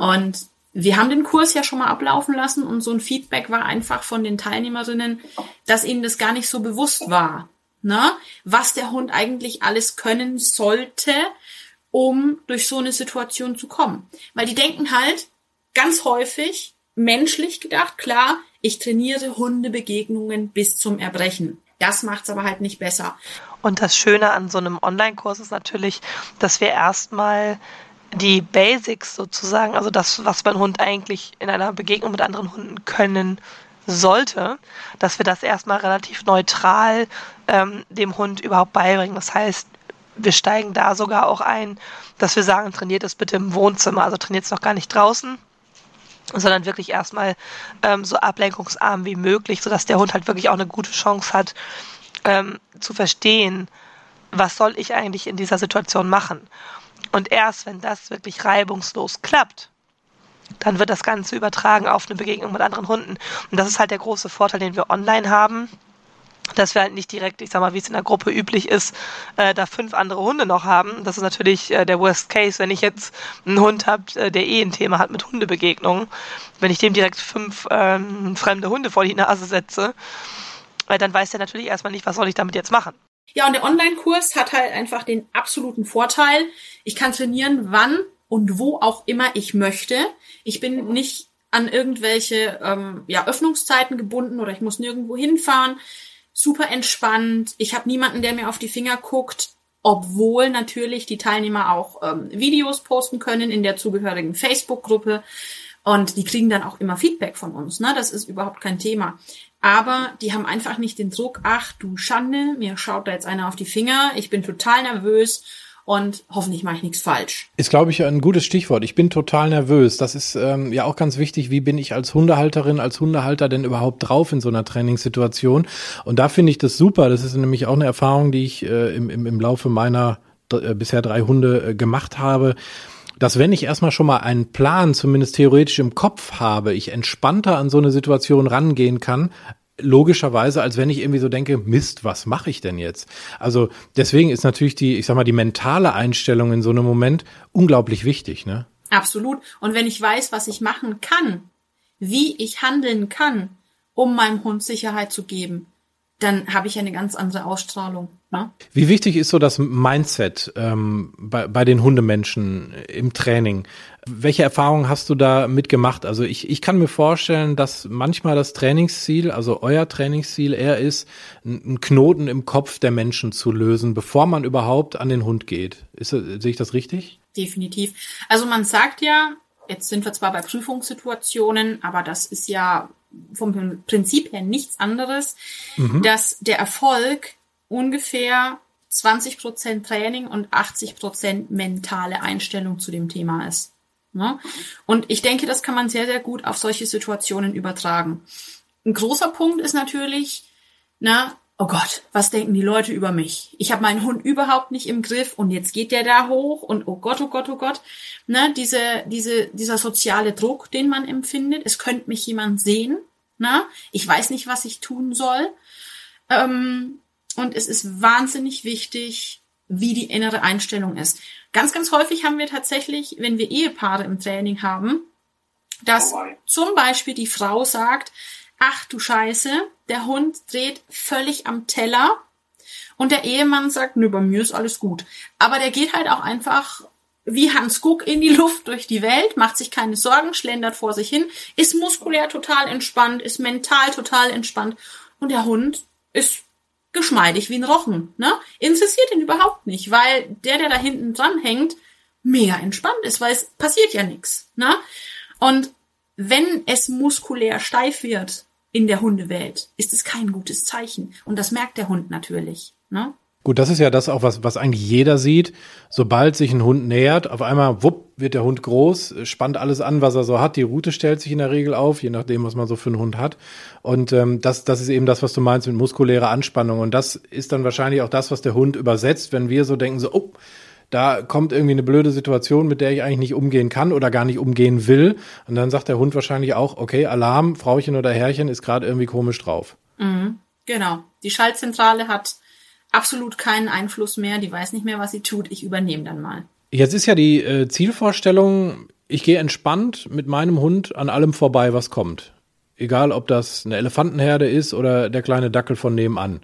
Und wir haben den Kurs ja schon mal ablaufen lassen und so ein Feedback war einfach von den Teilnehmerinnen, dass ihnen das gar nicht so bewusst war, ne? was der Hund eigentlich alles können sollte, um durch so eine Situation zu kommen. Weil die denken halt ganz häufig, menschlich gedacht, klar, ich trainiere Hundebegegnungen bis zum Erbrechen. Das macht's aber halt nicht besser. Und das Schöne an so einem Online-Kurs ist natürlich, dass wir erstmal die Basics sozusagen, also das, was mein Hund eigentlich in einer Begegnung mit anderen Hunden können sollte, dass wir das erstmal relativ neutral ähm, dem Hund überhaupt beibringen. Das heißt, wir steigen da sogar auch ein, dass wir sagen, trainiert es bitte im Wohnzimmer, also trainiert es noch gar nicht draußen, sondern wirklich erstmal ähm, so ablenkungsarm wie möglich, sodass der Hund halt wirklich auch eine gute Chance hat, ähm, zu verstehen, was soll ich eigentlich in dieser Situation machen. Und erst wenn das wirklich reibungslos klappt, dann wird das Ganze übertragen auf eine Begegnung mit anderen Hunden. Und das ist halt der große Vorteil, den wir online haben, dass wir halt nicht direkt, ich sag mal, wie es in der Gruppe üblich ist, äh, da fünf andere Hunde noch haben. Das ist natürlich äh, der Worst Case, wenn ich jetzt einen Hund habe, äh, der eh ein Thema hat mit Hundebegegnungen. Wenn ich dem direkt fünf ähm, fremde Hunde vor die Nase setze, äh, dann weiß der natürlich erstmal nicht, was soll ich damit jetzt machen. Ja, und der Online-Kurs hat halt einfach den absoluten Vorteil, ich kann trainieren, wann und wo auch immer ich möchte. Ich bin nicht an irgendwelche ähm, ja, Öffnungszeiten gebunden oder ich muss nirgendwo hinfahren. Super entspannt. Ich habe niemanden, der mir auf die Finger guckt, obwohl natürlich die Teilnehmer auch ähm, Videos posten können in der zugehörigen Facebook-Gruppe. Und die kriegen dann auch immer Feedback von uns. Ne? Das ist überhaupt kein Thema. Aber die haben einfach nicht den Druck, ach du Schande, mir schaut da jetzt einer auf die Finger, ich bin total nervös und hoffentlich mache ich nichts falsch. Ist, glaube ich, ein gutes Stichwort. Ich bin total nervös. Das ist ähm, ja auch ganz wichtig. Wie bin ich als Hundehalterin, als Hundehalter denn überhaupt drauf in so einer Trainingssituation? Und da finde ich das super. Das ist nämlich auch eine Erfahrung, die ich äh, im, im, im Laufe meiner äh, bisher drei Hunde äh, gemacht habe dass wenn ich erstmal schon mal einen Plan, zumindest theoretisch im Kopf habe, ich entspannter an so eine Situation rangehen kann, logischerweise, als wenn ich irgendwie so denke, Mist, was mache ich denn jetzt? Also deswegen ist natürlich die, ich sag mal, die mentale Einstellung in so einem Moment unglaublich wichtig, ne? Absolut. Und wenn ich weiß, was ich machen kann, wie ich handeln kann, um meinem Hund Sicherheit zu geben, dann habe ich eine ganz andere Ausstrahlung. Ne? Wie wichtig ist so das Mindset ähm, bei, bei den Hundemenschen im Training? Welche Erfahrungen hast du da mitgemacht? Also ich, ich kann mir vorstellen, dass manchmal das Trainingsziel, also euer Trainingsziel eher ist, einen Knoten im Kopf der Menschen zu lösen, bevor man überhaupt an den Hund geht. Ist, sehe ich das richtig? Definitiv. Also man sagt ja, jetzt sind wir zwar bei Prüfungssituationen, aber das ist ja vom Prinzip her nichts anderes, mhm. dass der Erfolg ungefähr 20 Prozent Training und 80 Prozent mentale Einstellung zu dem Thema ist. Ne? Und ich denke, das kann man sehr, sehr gut auf solche Situationen übertragen. Ein großer Punkt ist natürlich, na, oh Gott, was denken die Leute über mich? Ich habe meinen Hund überhaupt nicht im Griff und jetzt geht der da hoch und oh Gott, oh Gott, oh Gott. Ne, diese, diese, dieser soziale Druck, den man empfindet. Es könnte mich jemand sehen. Na, ich weiß nicht, was ich tun soll. Ähm, und es ist wahnsinnig wichtig, wie die innere Einstellung ist. Ganz, ganz häufig haben wir tatsächlich, wenn wir Ehepaare im Training haben, dass zum Beispiel die Frau sagt, ach du Scheiße, der Hund dreht völlig am Teller und der Ehemann sagt, nö, bei mir ist alles gut. Aber der geht halt auch einfach wie Hans Guck in die Luft durch die Welt, macht sich keine Sorgen, schlendert vor sich hin, ist muskulär total entspannt, ist mental total entspannt und der Hund ist geschmeidig wie ein Rochen, ne? Interessiert ihn überhaupt nicht, weil der, der da hinten dran hängt, mega entspannt ist, weil es passiert ja nichts, ne? Und wenn es muskulär steif wird in der Hundewelt, ist es kein gutes Zeichen. Und das merkt der Hund natürlich, ne? Gut, das ist ja das auch, was, was eigentlich jeder sieht. Sobald sich ein Hund nähert, auf einmal, wupp, wird der Hund groß, spannt alles an, was er so hat. Die Route stellt sich in der Regel auf, je nachdem, was man so für einen Hund hat. Und ähm, das, das ist eben das, was du meinst mit muskulärer Anspannung. Und das ist dann wahrscheinlich auch das, was der Hund übersetzt, wenn wir so denken, so, oh, da kommt irgendwie eine blöde Situation, mit der ich eigentlich nicht umgehen kann oder gar nicht umgehen will. Und dann sagt der Hund wahrscheinlich auch, okay, Alarm, Frauchen oder Herrchen ist gerade irgendwie komisch drauf. Mhm, genau. Die Schaltzentrale hat absolut keinen Einfluss mehr, die weiß nicht mehr, was sie tut, ich übernehme dann mal. Jetzt ist ja die äh, Zielvorstellung, ich gehe entspannt mit meinem Hund an allem vorbei, was kommt. Egal, ob das eine Elefantenherde ist oder der kleine Dackel von nebenan.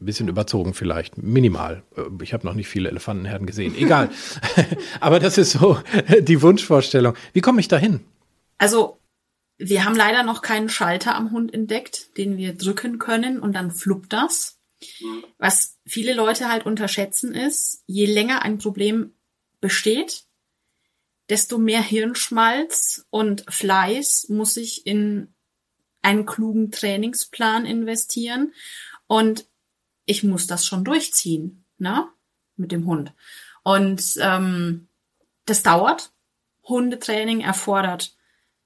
Ein bisschen überzogen vielleicht, minimal. Äh, ich habe noch nicht viele Elefantenherden gesehen. Egal. Aber das ist so die Wunschvorstellung. Wie komme ich dahin? Also, wir haben leider noch keinen Schalter am Hund entdeckt, den wir drücken können und dann fluppt das. Was viele Leute halt unterschätzen ist, je länger ein Problem besteht, desto mehr Hirnschmalz und Fleiß muss ich in einen klugen Trainingsplan investieren und ich muss das schon durchziehen, ne, mit dem Hund. Und ähm, das dauert. Hundetraining erfordert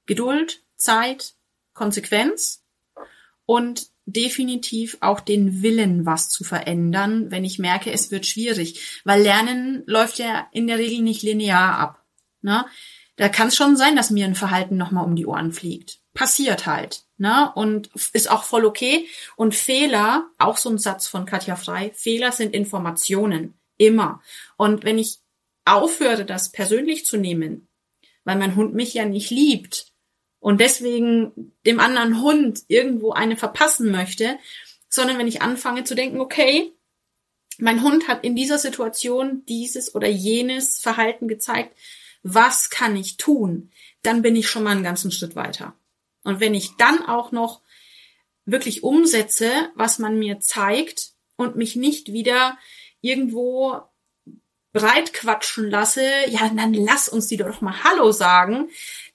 Geduld, Zeit, Konsequenz und definitiv auch den Willen, was zu verändern, wenn ich merke, es wird schwierig. Weil Lernen läuft ja in der Regel nicht linear ab. Ne? Da kann es schon sein, dass mir ein Verhalten nochmal um die Ohren fliegt. Passiert halt. Ne? Und ist auch voll okay. Und Fehler, auch so ein Satz von Katja Frei, Fehler sind Informationen. Immer. Und wenn ich aufhöre, das persönlich zu nehmen, weil mein Hund mich ja nicht liebt, und deswegen dem anderen Hund irgendwo eine verpassen möchte, sondern wenn ich anfange zu denken, okay, mein Hund hat in dieser Situation dieses oder jenes Verhalten gezeigt, was kann ich tun? Dann bin ich schon mal einen ganzen Schritt weiter. Und wenn ich dann auch noch wirklich umsetze, was man mir zeigt und mich nicht wieder irgendwo breit quatschen lasse, ja, dann lass uns die doch mal Hallo sagen,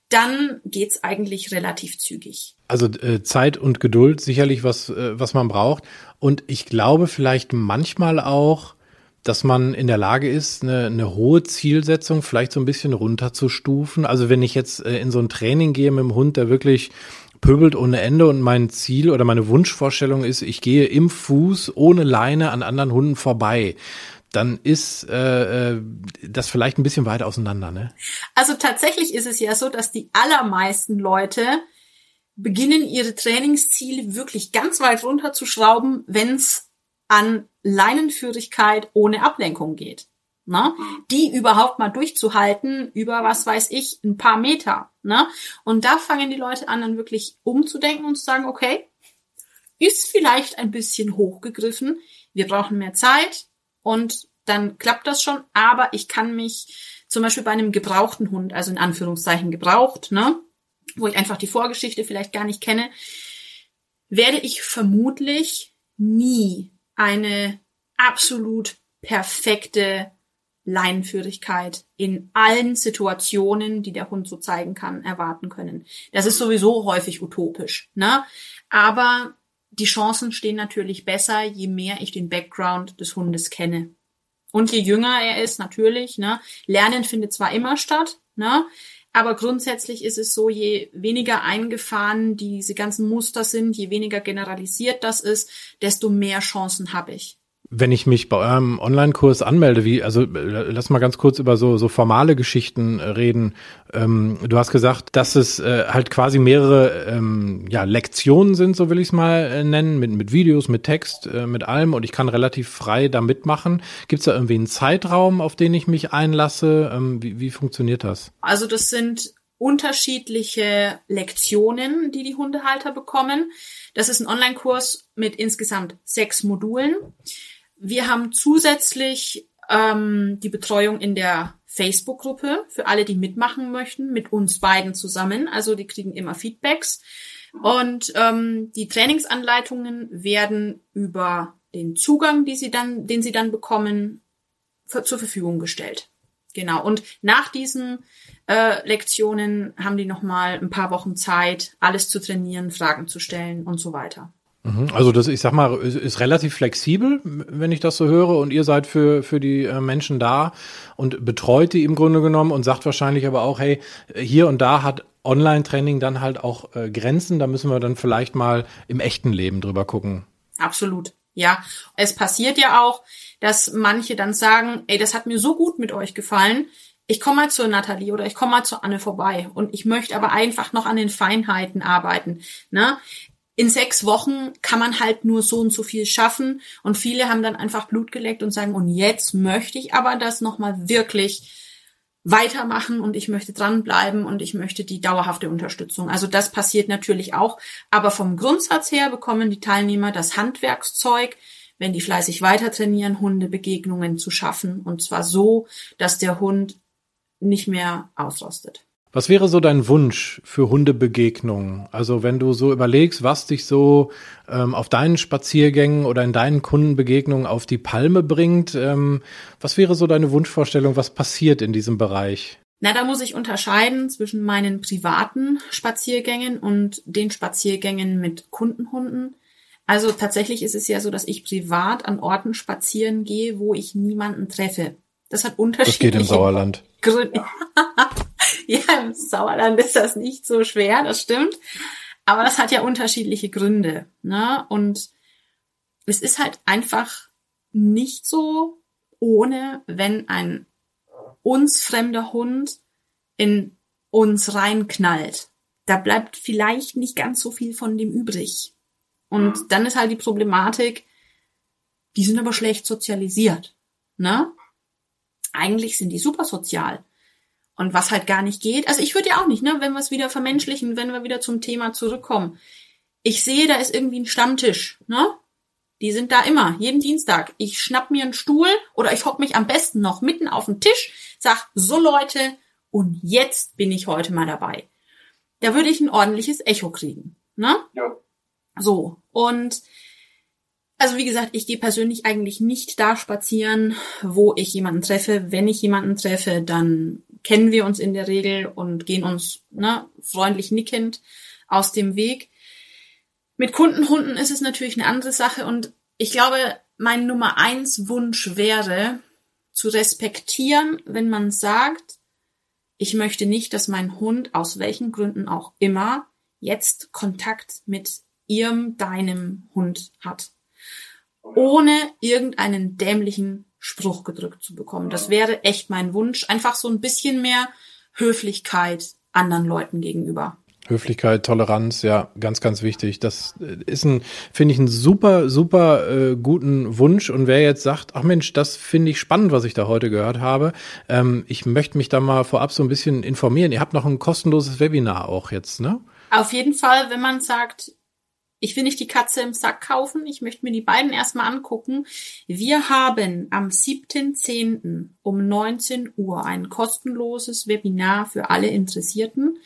dann geht's eigentlich relativ zügig. Also äh, Zeit und Geduld sicherlich was, äh, was man braucht. Und ich glaube vielleicht manchmal auch, dass man in der Lage ist, eine, eine hohe Zielsetzung vielleicht so ein bisschen runterzustufen. Also wenn ich jetzt äh, in so ein Training gehe mit dem Hund, der wirklich pöbelt ohne Ende und mein Ziel oder meine Wunschvorstellung ist, ich gehe im Fuß ohne Leine an anderen Hunden vorbei dann ist äh, äh, das vielleicht ein bisschen weit auseinander, ne? Also tatsächlich ist es ja so, dass die allermeisten Leute beginnen, ihre Trainingsziele wirklich ganz weit runterzuschrauben, wenn es an Leinenführigkeit ohne Ablenkung geht. Ne? Die überhaupt mal durchzuhalten über, was weiß ich, ein paar Meter. Ne? Und da fangen die Leute an, dann wirklich umzudenken und zu sagen, okay, ist vielleicht ein bisschen hochgegriffen, wir brauchen mehr Zeit und dann klappt das schon, aber ich kann mich zum Beispiel bei einem gebrauchten Hund, also in Anführungszeichen gebraucht, ne, wo ich einfach die Vorgeschichte vielleicht gar nicht kenne, werde ich vermutlich nie eine absolut perfekte Leinenführigkeit in allen Situationen, die der Hund so zeigen kann, erwarten können. Das ist sowieso häufig utopisch, ne? Aber die Chancen stehen natürlich besser, je mehr ich den Background des Hundes kenne. Und je jünger er ist, natürlich, ne? Lernen findet zwar immer statt, ne? Aber grundsätzlich ist es so, je weniger eingefahren diese ganzen Muster sind, je weniger generalisiert das ist, desto mehr Chancen habe ich. Wenn ich mich bei eurem Online-Kurs anmelde, wie, also lass mal ganz kurz über so, so formale Geschichten äh, reden. Ähm, du hast gesagt, dass es äh, halt quasi mehrere ähm, ja, Lektionen sind, so will ich es mal äh, nennen, mit, mit Videos, mit Text, äh, mit allem und ich kann relativ frei da mitmachen. Gibt es da irgendwie einen Zeitraum, auf den ich mich einlasse? Ähm, wie, wie funktioniert das? Also das sind unterschiedliche Lektionen, die die Hundehalter bekommen. Das ist ein Online-Kurs mit insgesamt sechs Modulen. Wir haben zusätzlich ähm, die Betreuung in der Facebook-Gruppe für alle, die mitmachen möchten, mit uns beiden zusammen. Also die kriegen immer Feedbacks. Und ähm, die Trainingsanleitungen werden über den Zugang, die sie dann, den sie dann bekommen, für, zur Verfügung gestellt. Genau. Und nach diesen äh, Lektionen haben die nochmal ein paar Wochen Zeit, alles zu trainieren, Fragen zu stellen und so weiter. Mhm. Also das, ich sag mal, ist, ist, relativ flexibel, wenn ich das so höre. Und ihr seid für, für die äh, Menschen da und betreut die im Grunde genommen und sagt wahrscheinlich aber auch, hey, hier und da hat Online-Training dann halt auch äh, Grenzen. Da müssen wir dann vielleicht mal im echten Leben drüber gucken. Absolut. Ja, es passiert ja auch, dass manche dann sagen, ey, das hat mir so gut mit euch gefallen. Ich komme mal zur Nathalie oder ich komme mal zur Anne vorbei und ich möchte aber einfach noch an den Feinheiten arbeiten. Ne? In sechs Wochen kann man halt nur so und so viel schaffen. Und viele haben dann einfach Blut geleckt und sagen, und jetzt möchte ich aber das nochmal wirklich weitermachen und ich möchte dranbleiben und ich möchte die dauerhafte Unterstützung. Also das passiert natürlich auch. Aber vom Grundsatz her bekommen die Teilnehmer das Handwerkszeug, wenn die fleißig weiter trainieren, Hundebegegnungen zu schaffen. Und zwar so, dass der Hund nicht mehr ausrostet. Was wäre so dein Wunsch für Hundebegegnungen? Also wenn du so überlegst, was dich so ähm, auf deinen Spaziergängen oder in deinen Kundenbegegnungen auf die Palme bringt, ähm, was wäre so deine Wunschvorstellung, was passiert in diesem Bereich? Na, da muss ich unterscheiden zwischen meinen privaten Spaziergängen und den Spaziergängen mit Kundenhunden. Also tatsächlich ist es ja so, dass ich privat an Orten spazieren gehe, wo ich niemanden treffe. Das hat unterschiedliche Das geht im Sauerland. Gründe. ja, im Sauerland ist das nicht so schwer, das stimmt. Aber das hat ja unterschiedliche Gründe. Ne? Und es ist halt einfach nicht so ohne, wenn ein uns fremder Hund in uns reinknallt. Da bleibt vielleicht nicht ganz so viel von dem übrig. Und dann ist halt die Problematik, die sind aber schlecht sozialisiert. Ne? Eigentlich sind die super sozial. Und was halt gar nicht geht, also ich würde ja auch nicht, ne, wenn wir es wieder vermenschlichen, wenn wir wieder zum Thema zurückkommen. Ich sehe, da ist irgendwie ein Stammtisch, ne? Die sind da immer, jeden Dienstag. Ich schnapp mir einen Stuhl oder ich hock mich am besten noch mitten auf den Tisch, sag, so Leute, und jetzt bin ich heute mal dabei. Da würde ich ein ordentliches Echo kriegen. Ne? Ja. So. Und also wie gesagt, ich gehe persönlich eigentlich nicht da spazieren, wo ich jemanden treffe. Wenn ich jemanden treffe, dann kennen wir uns in der Regel und gehen uns ne, freundlich nickend aus dem Weg. Mit Kundenhunden ist es natürlich eine andere Sache und ich glaube, mein Nummer eins Wunsch wäre, zu respektieren, wenn man sagt, ich möchte nicht, dass mein Hund aus welchen Gründen auch immer jetzt Kontakt mit ihrem, deinem Hund hat ohne irgendeinen dämlichen Spruch gedrückt zu bekommen. Das wäre echt mein Wunsch. Einfach so ein bisschen mehr Höflichkeit anderen Leuten gegenüber. Höflichkeit, Toleranz, ja, ganz, ganz wichtig. Das äh, ist ein, finde ich, einen super, super äh, guten Wunsch. Und wer jetzt sagt, ach Mensch, das finde ich spannend, was ich da heute gehört habe, ähm, ich möchte mich da mal vorab so ein bisschen informieren. Ihr habt noch ein kostenloses Webinar auch jetzt, ne? Auf jeden Fall, wenn man sagt, ich will nicht die Katze im Sack kaufen. Ich möchte mir die beiden erstmal angucken. Wir haben am 7.10. um 19 Uhr ein kostenloses Webinar für alle Interessierten.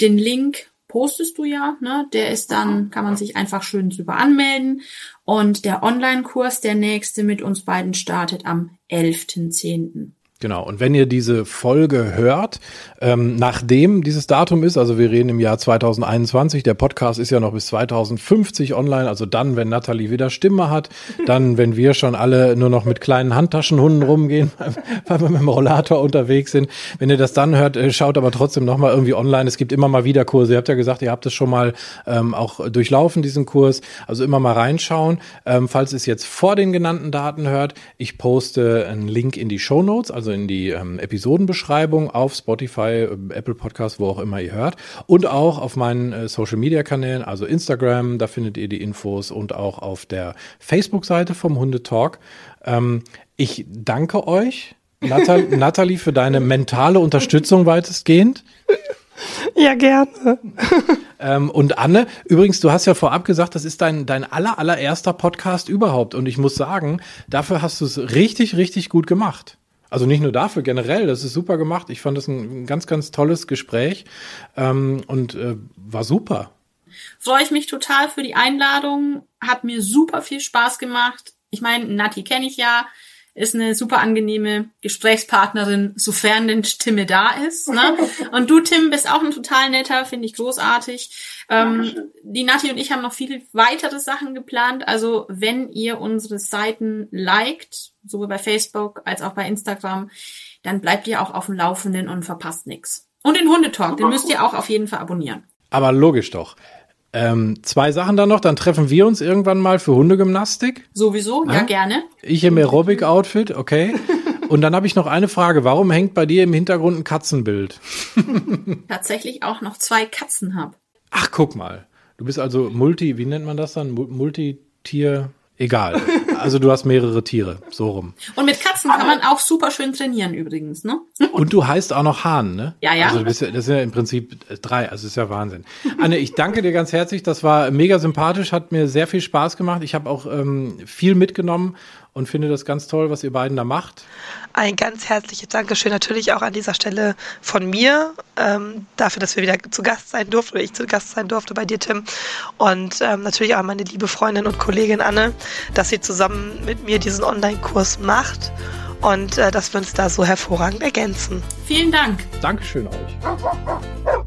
Den Link postest du ja, ne? Der ist dann, kann man sich einfach schön drüber anmelden. Und der Online-Kurs, der nächste mit uns beiden startet am 11.10. Genau, und wenn ihr diese Folge hört, ähm, nachdem dieses Datum ist, also wir reden im Jahr 2021, der Podcast ist ja noch bis 2050 online, also dann, wenn Natalie wieder Stimme hat, dann, wenn wir schon alle nur noch mit kleinen Handtaschenhunden rumgehen, weil wir mit dem Rollator unterwegs sind. Wenn ihr das dann hört, äh, schaut aber trotzdem nochmal irgendwie online. Es gibt immer mal wieder Kurse. Ihr habt ja gesagt, ihr habt es schon mal ähm, auch durchlaufen, diesen Kurs. Also immer mal reinschauen. Ähm, falls ihr es jetzt vor den genannten Daten hört, ich poste einen Link in die Show Notes, also in die ähm, Episodenbeschreibung auf Spotify, äh, Apple Podcast, wo auch immer ihr hört. Und auch auf meinen äh, Social Media Kanälen, also Instagram, da findet ihr die Infos und auch auf der Facebook-Seite vom Hundetalk. Ähm, ich danke euch, Natal Nathalie, für deine mentale Unterstützung weitestgehend. Ja, gerne. ähm, und Anne, übrigens, du hast ja vorab gesagt, das ist dein, dein aller, allererster Podcast überhaupt. Und ich muss sagen, dafür hast du es richtig, richtig gut gemacht. Also nicht nur dafür, generell, das ist super gemacht. Ich fand das ein ganz, ganz tolles Gespräch ähm, und äh, war super. Freue ich mich total für die Einladung. Hat mir super viel Spaß gemacht. Ich meine, Nati kenne ich ja ist eine super angenehme Gesprächspartnerin, sofern denn Stimme da ist. Ne? Und du, Tim, bist auch ein total netter, finde ich großartig. Ähm, die Nati und ich haben noch viele weitere Sachen geplant. Also wenn ihr unsere Seiten liked, sowohl bei Facebook als auch bei Instagram, dann bleibt ihr auch auf dem Laufenden und verpasst nichts. Und den Hundetalk, den müsst ihr auch auf jeden Fall abonnieren. Aber logisch doch. Ähm, zwei Sachen dann noch, dann treffen wir uns irgendwann mal für Hundegymnastik. Sowieso, ja, ja gerne. Ich im Aerobic-Outfit, okay. Und dann habe ich noch eine Frage. Warum hängt bei dir im Hintergrund ein Katzenbild? Tatsächlich auch noch zwei Katzen hab. Ach, guck mal. Du bist also Multi, wie nennt man das dann? Multitier. Egal. Also du hast mehrere Tiere, so rum. Und mit Katzen kann man auch super schön trainieren übrigens, ne? Und du heißt auch noch Hahn, ne? Ja, ja. Also das sind ja im Prinzip drei, also ist ja Wahnsinn. Anne, ich danke dir ganz herzlich. Das war mega sympathisch, hat mir sehr viel Spaß gemacht. Ich habe auch ähm, viel mitgenommen und finde das ganz toll, was ihr beiden da macht. Ein ganz herzliches Dankeschön natürlich auch an dieser Stelle von mir ähm, dafür, dass wir wieder zu Gast sein durften oder ich zu Gast sein durfte bei dir, Tim. Und ähm, natürlich auch meine liebe Freundin und Kollegin Anne, dass sie zusammen mit mir diesen Online-Kurs macht und äh, dass wir uns da so hervorragend ergänzen. Vielen Dank. Dankeschön euch.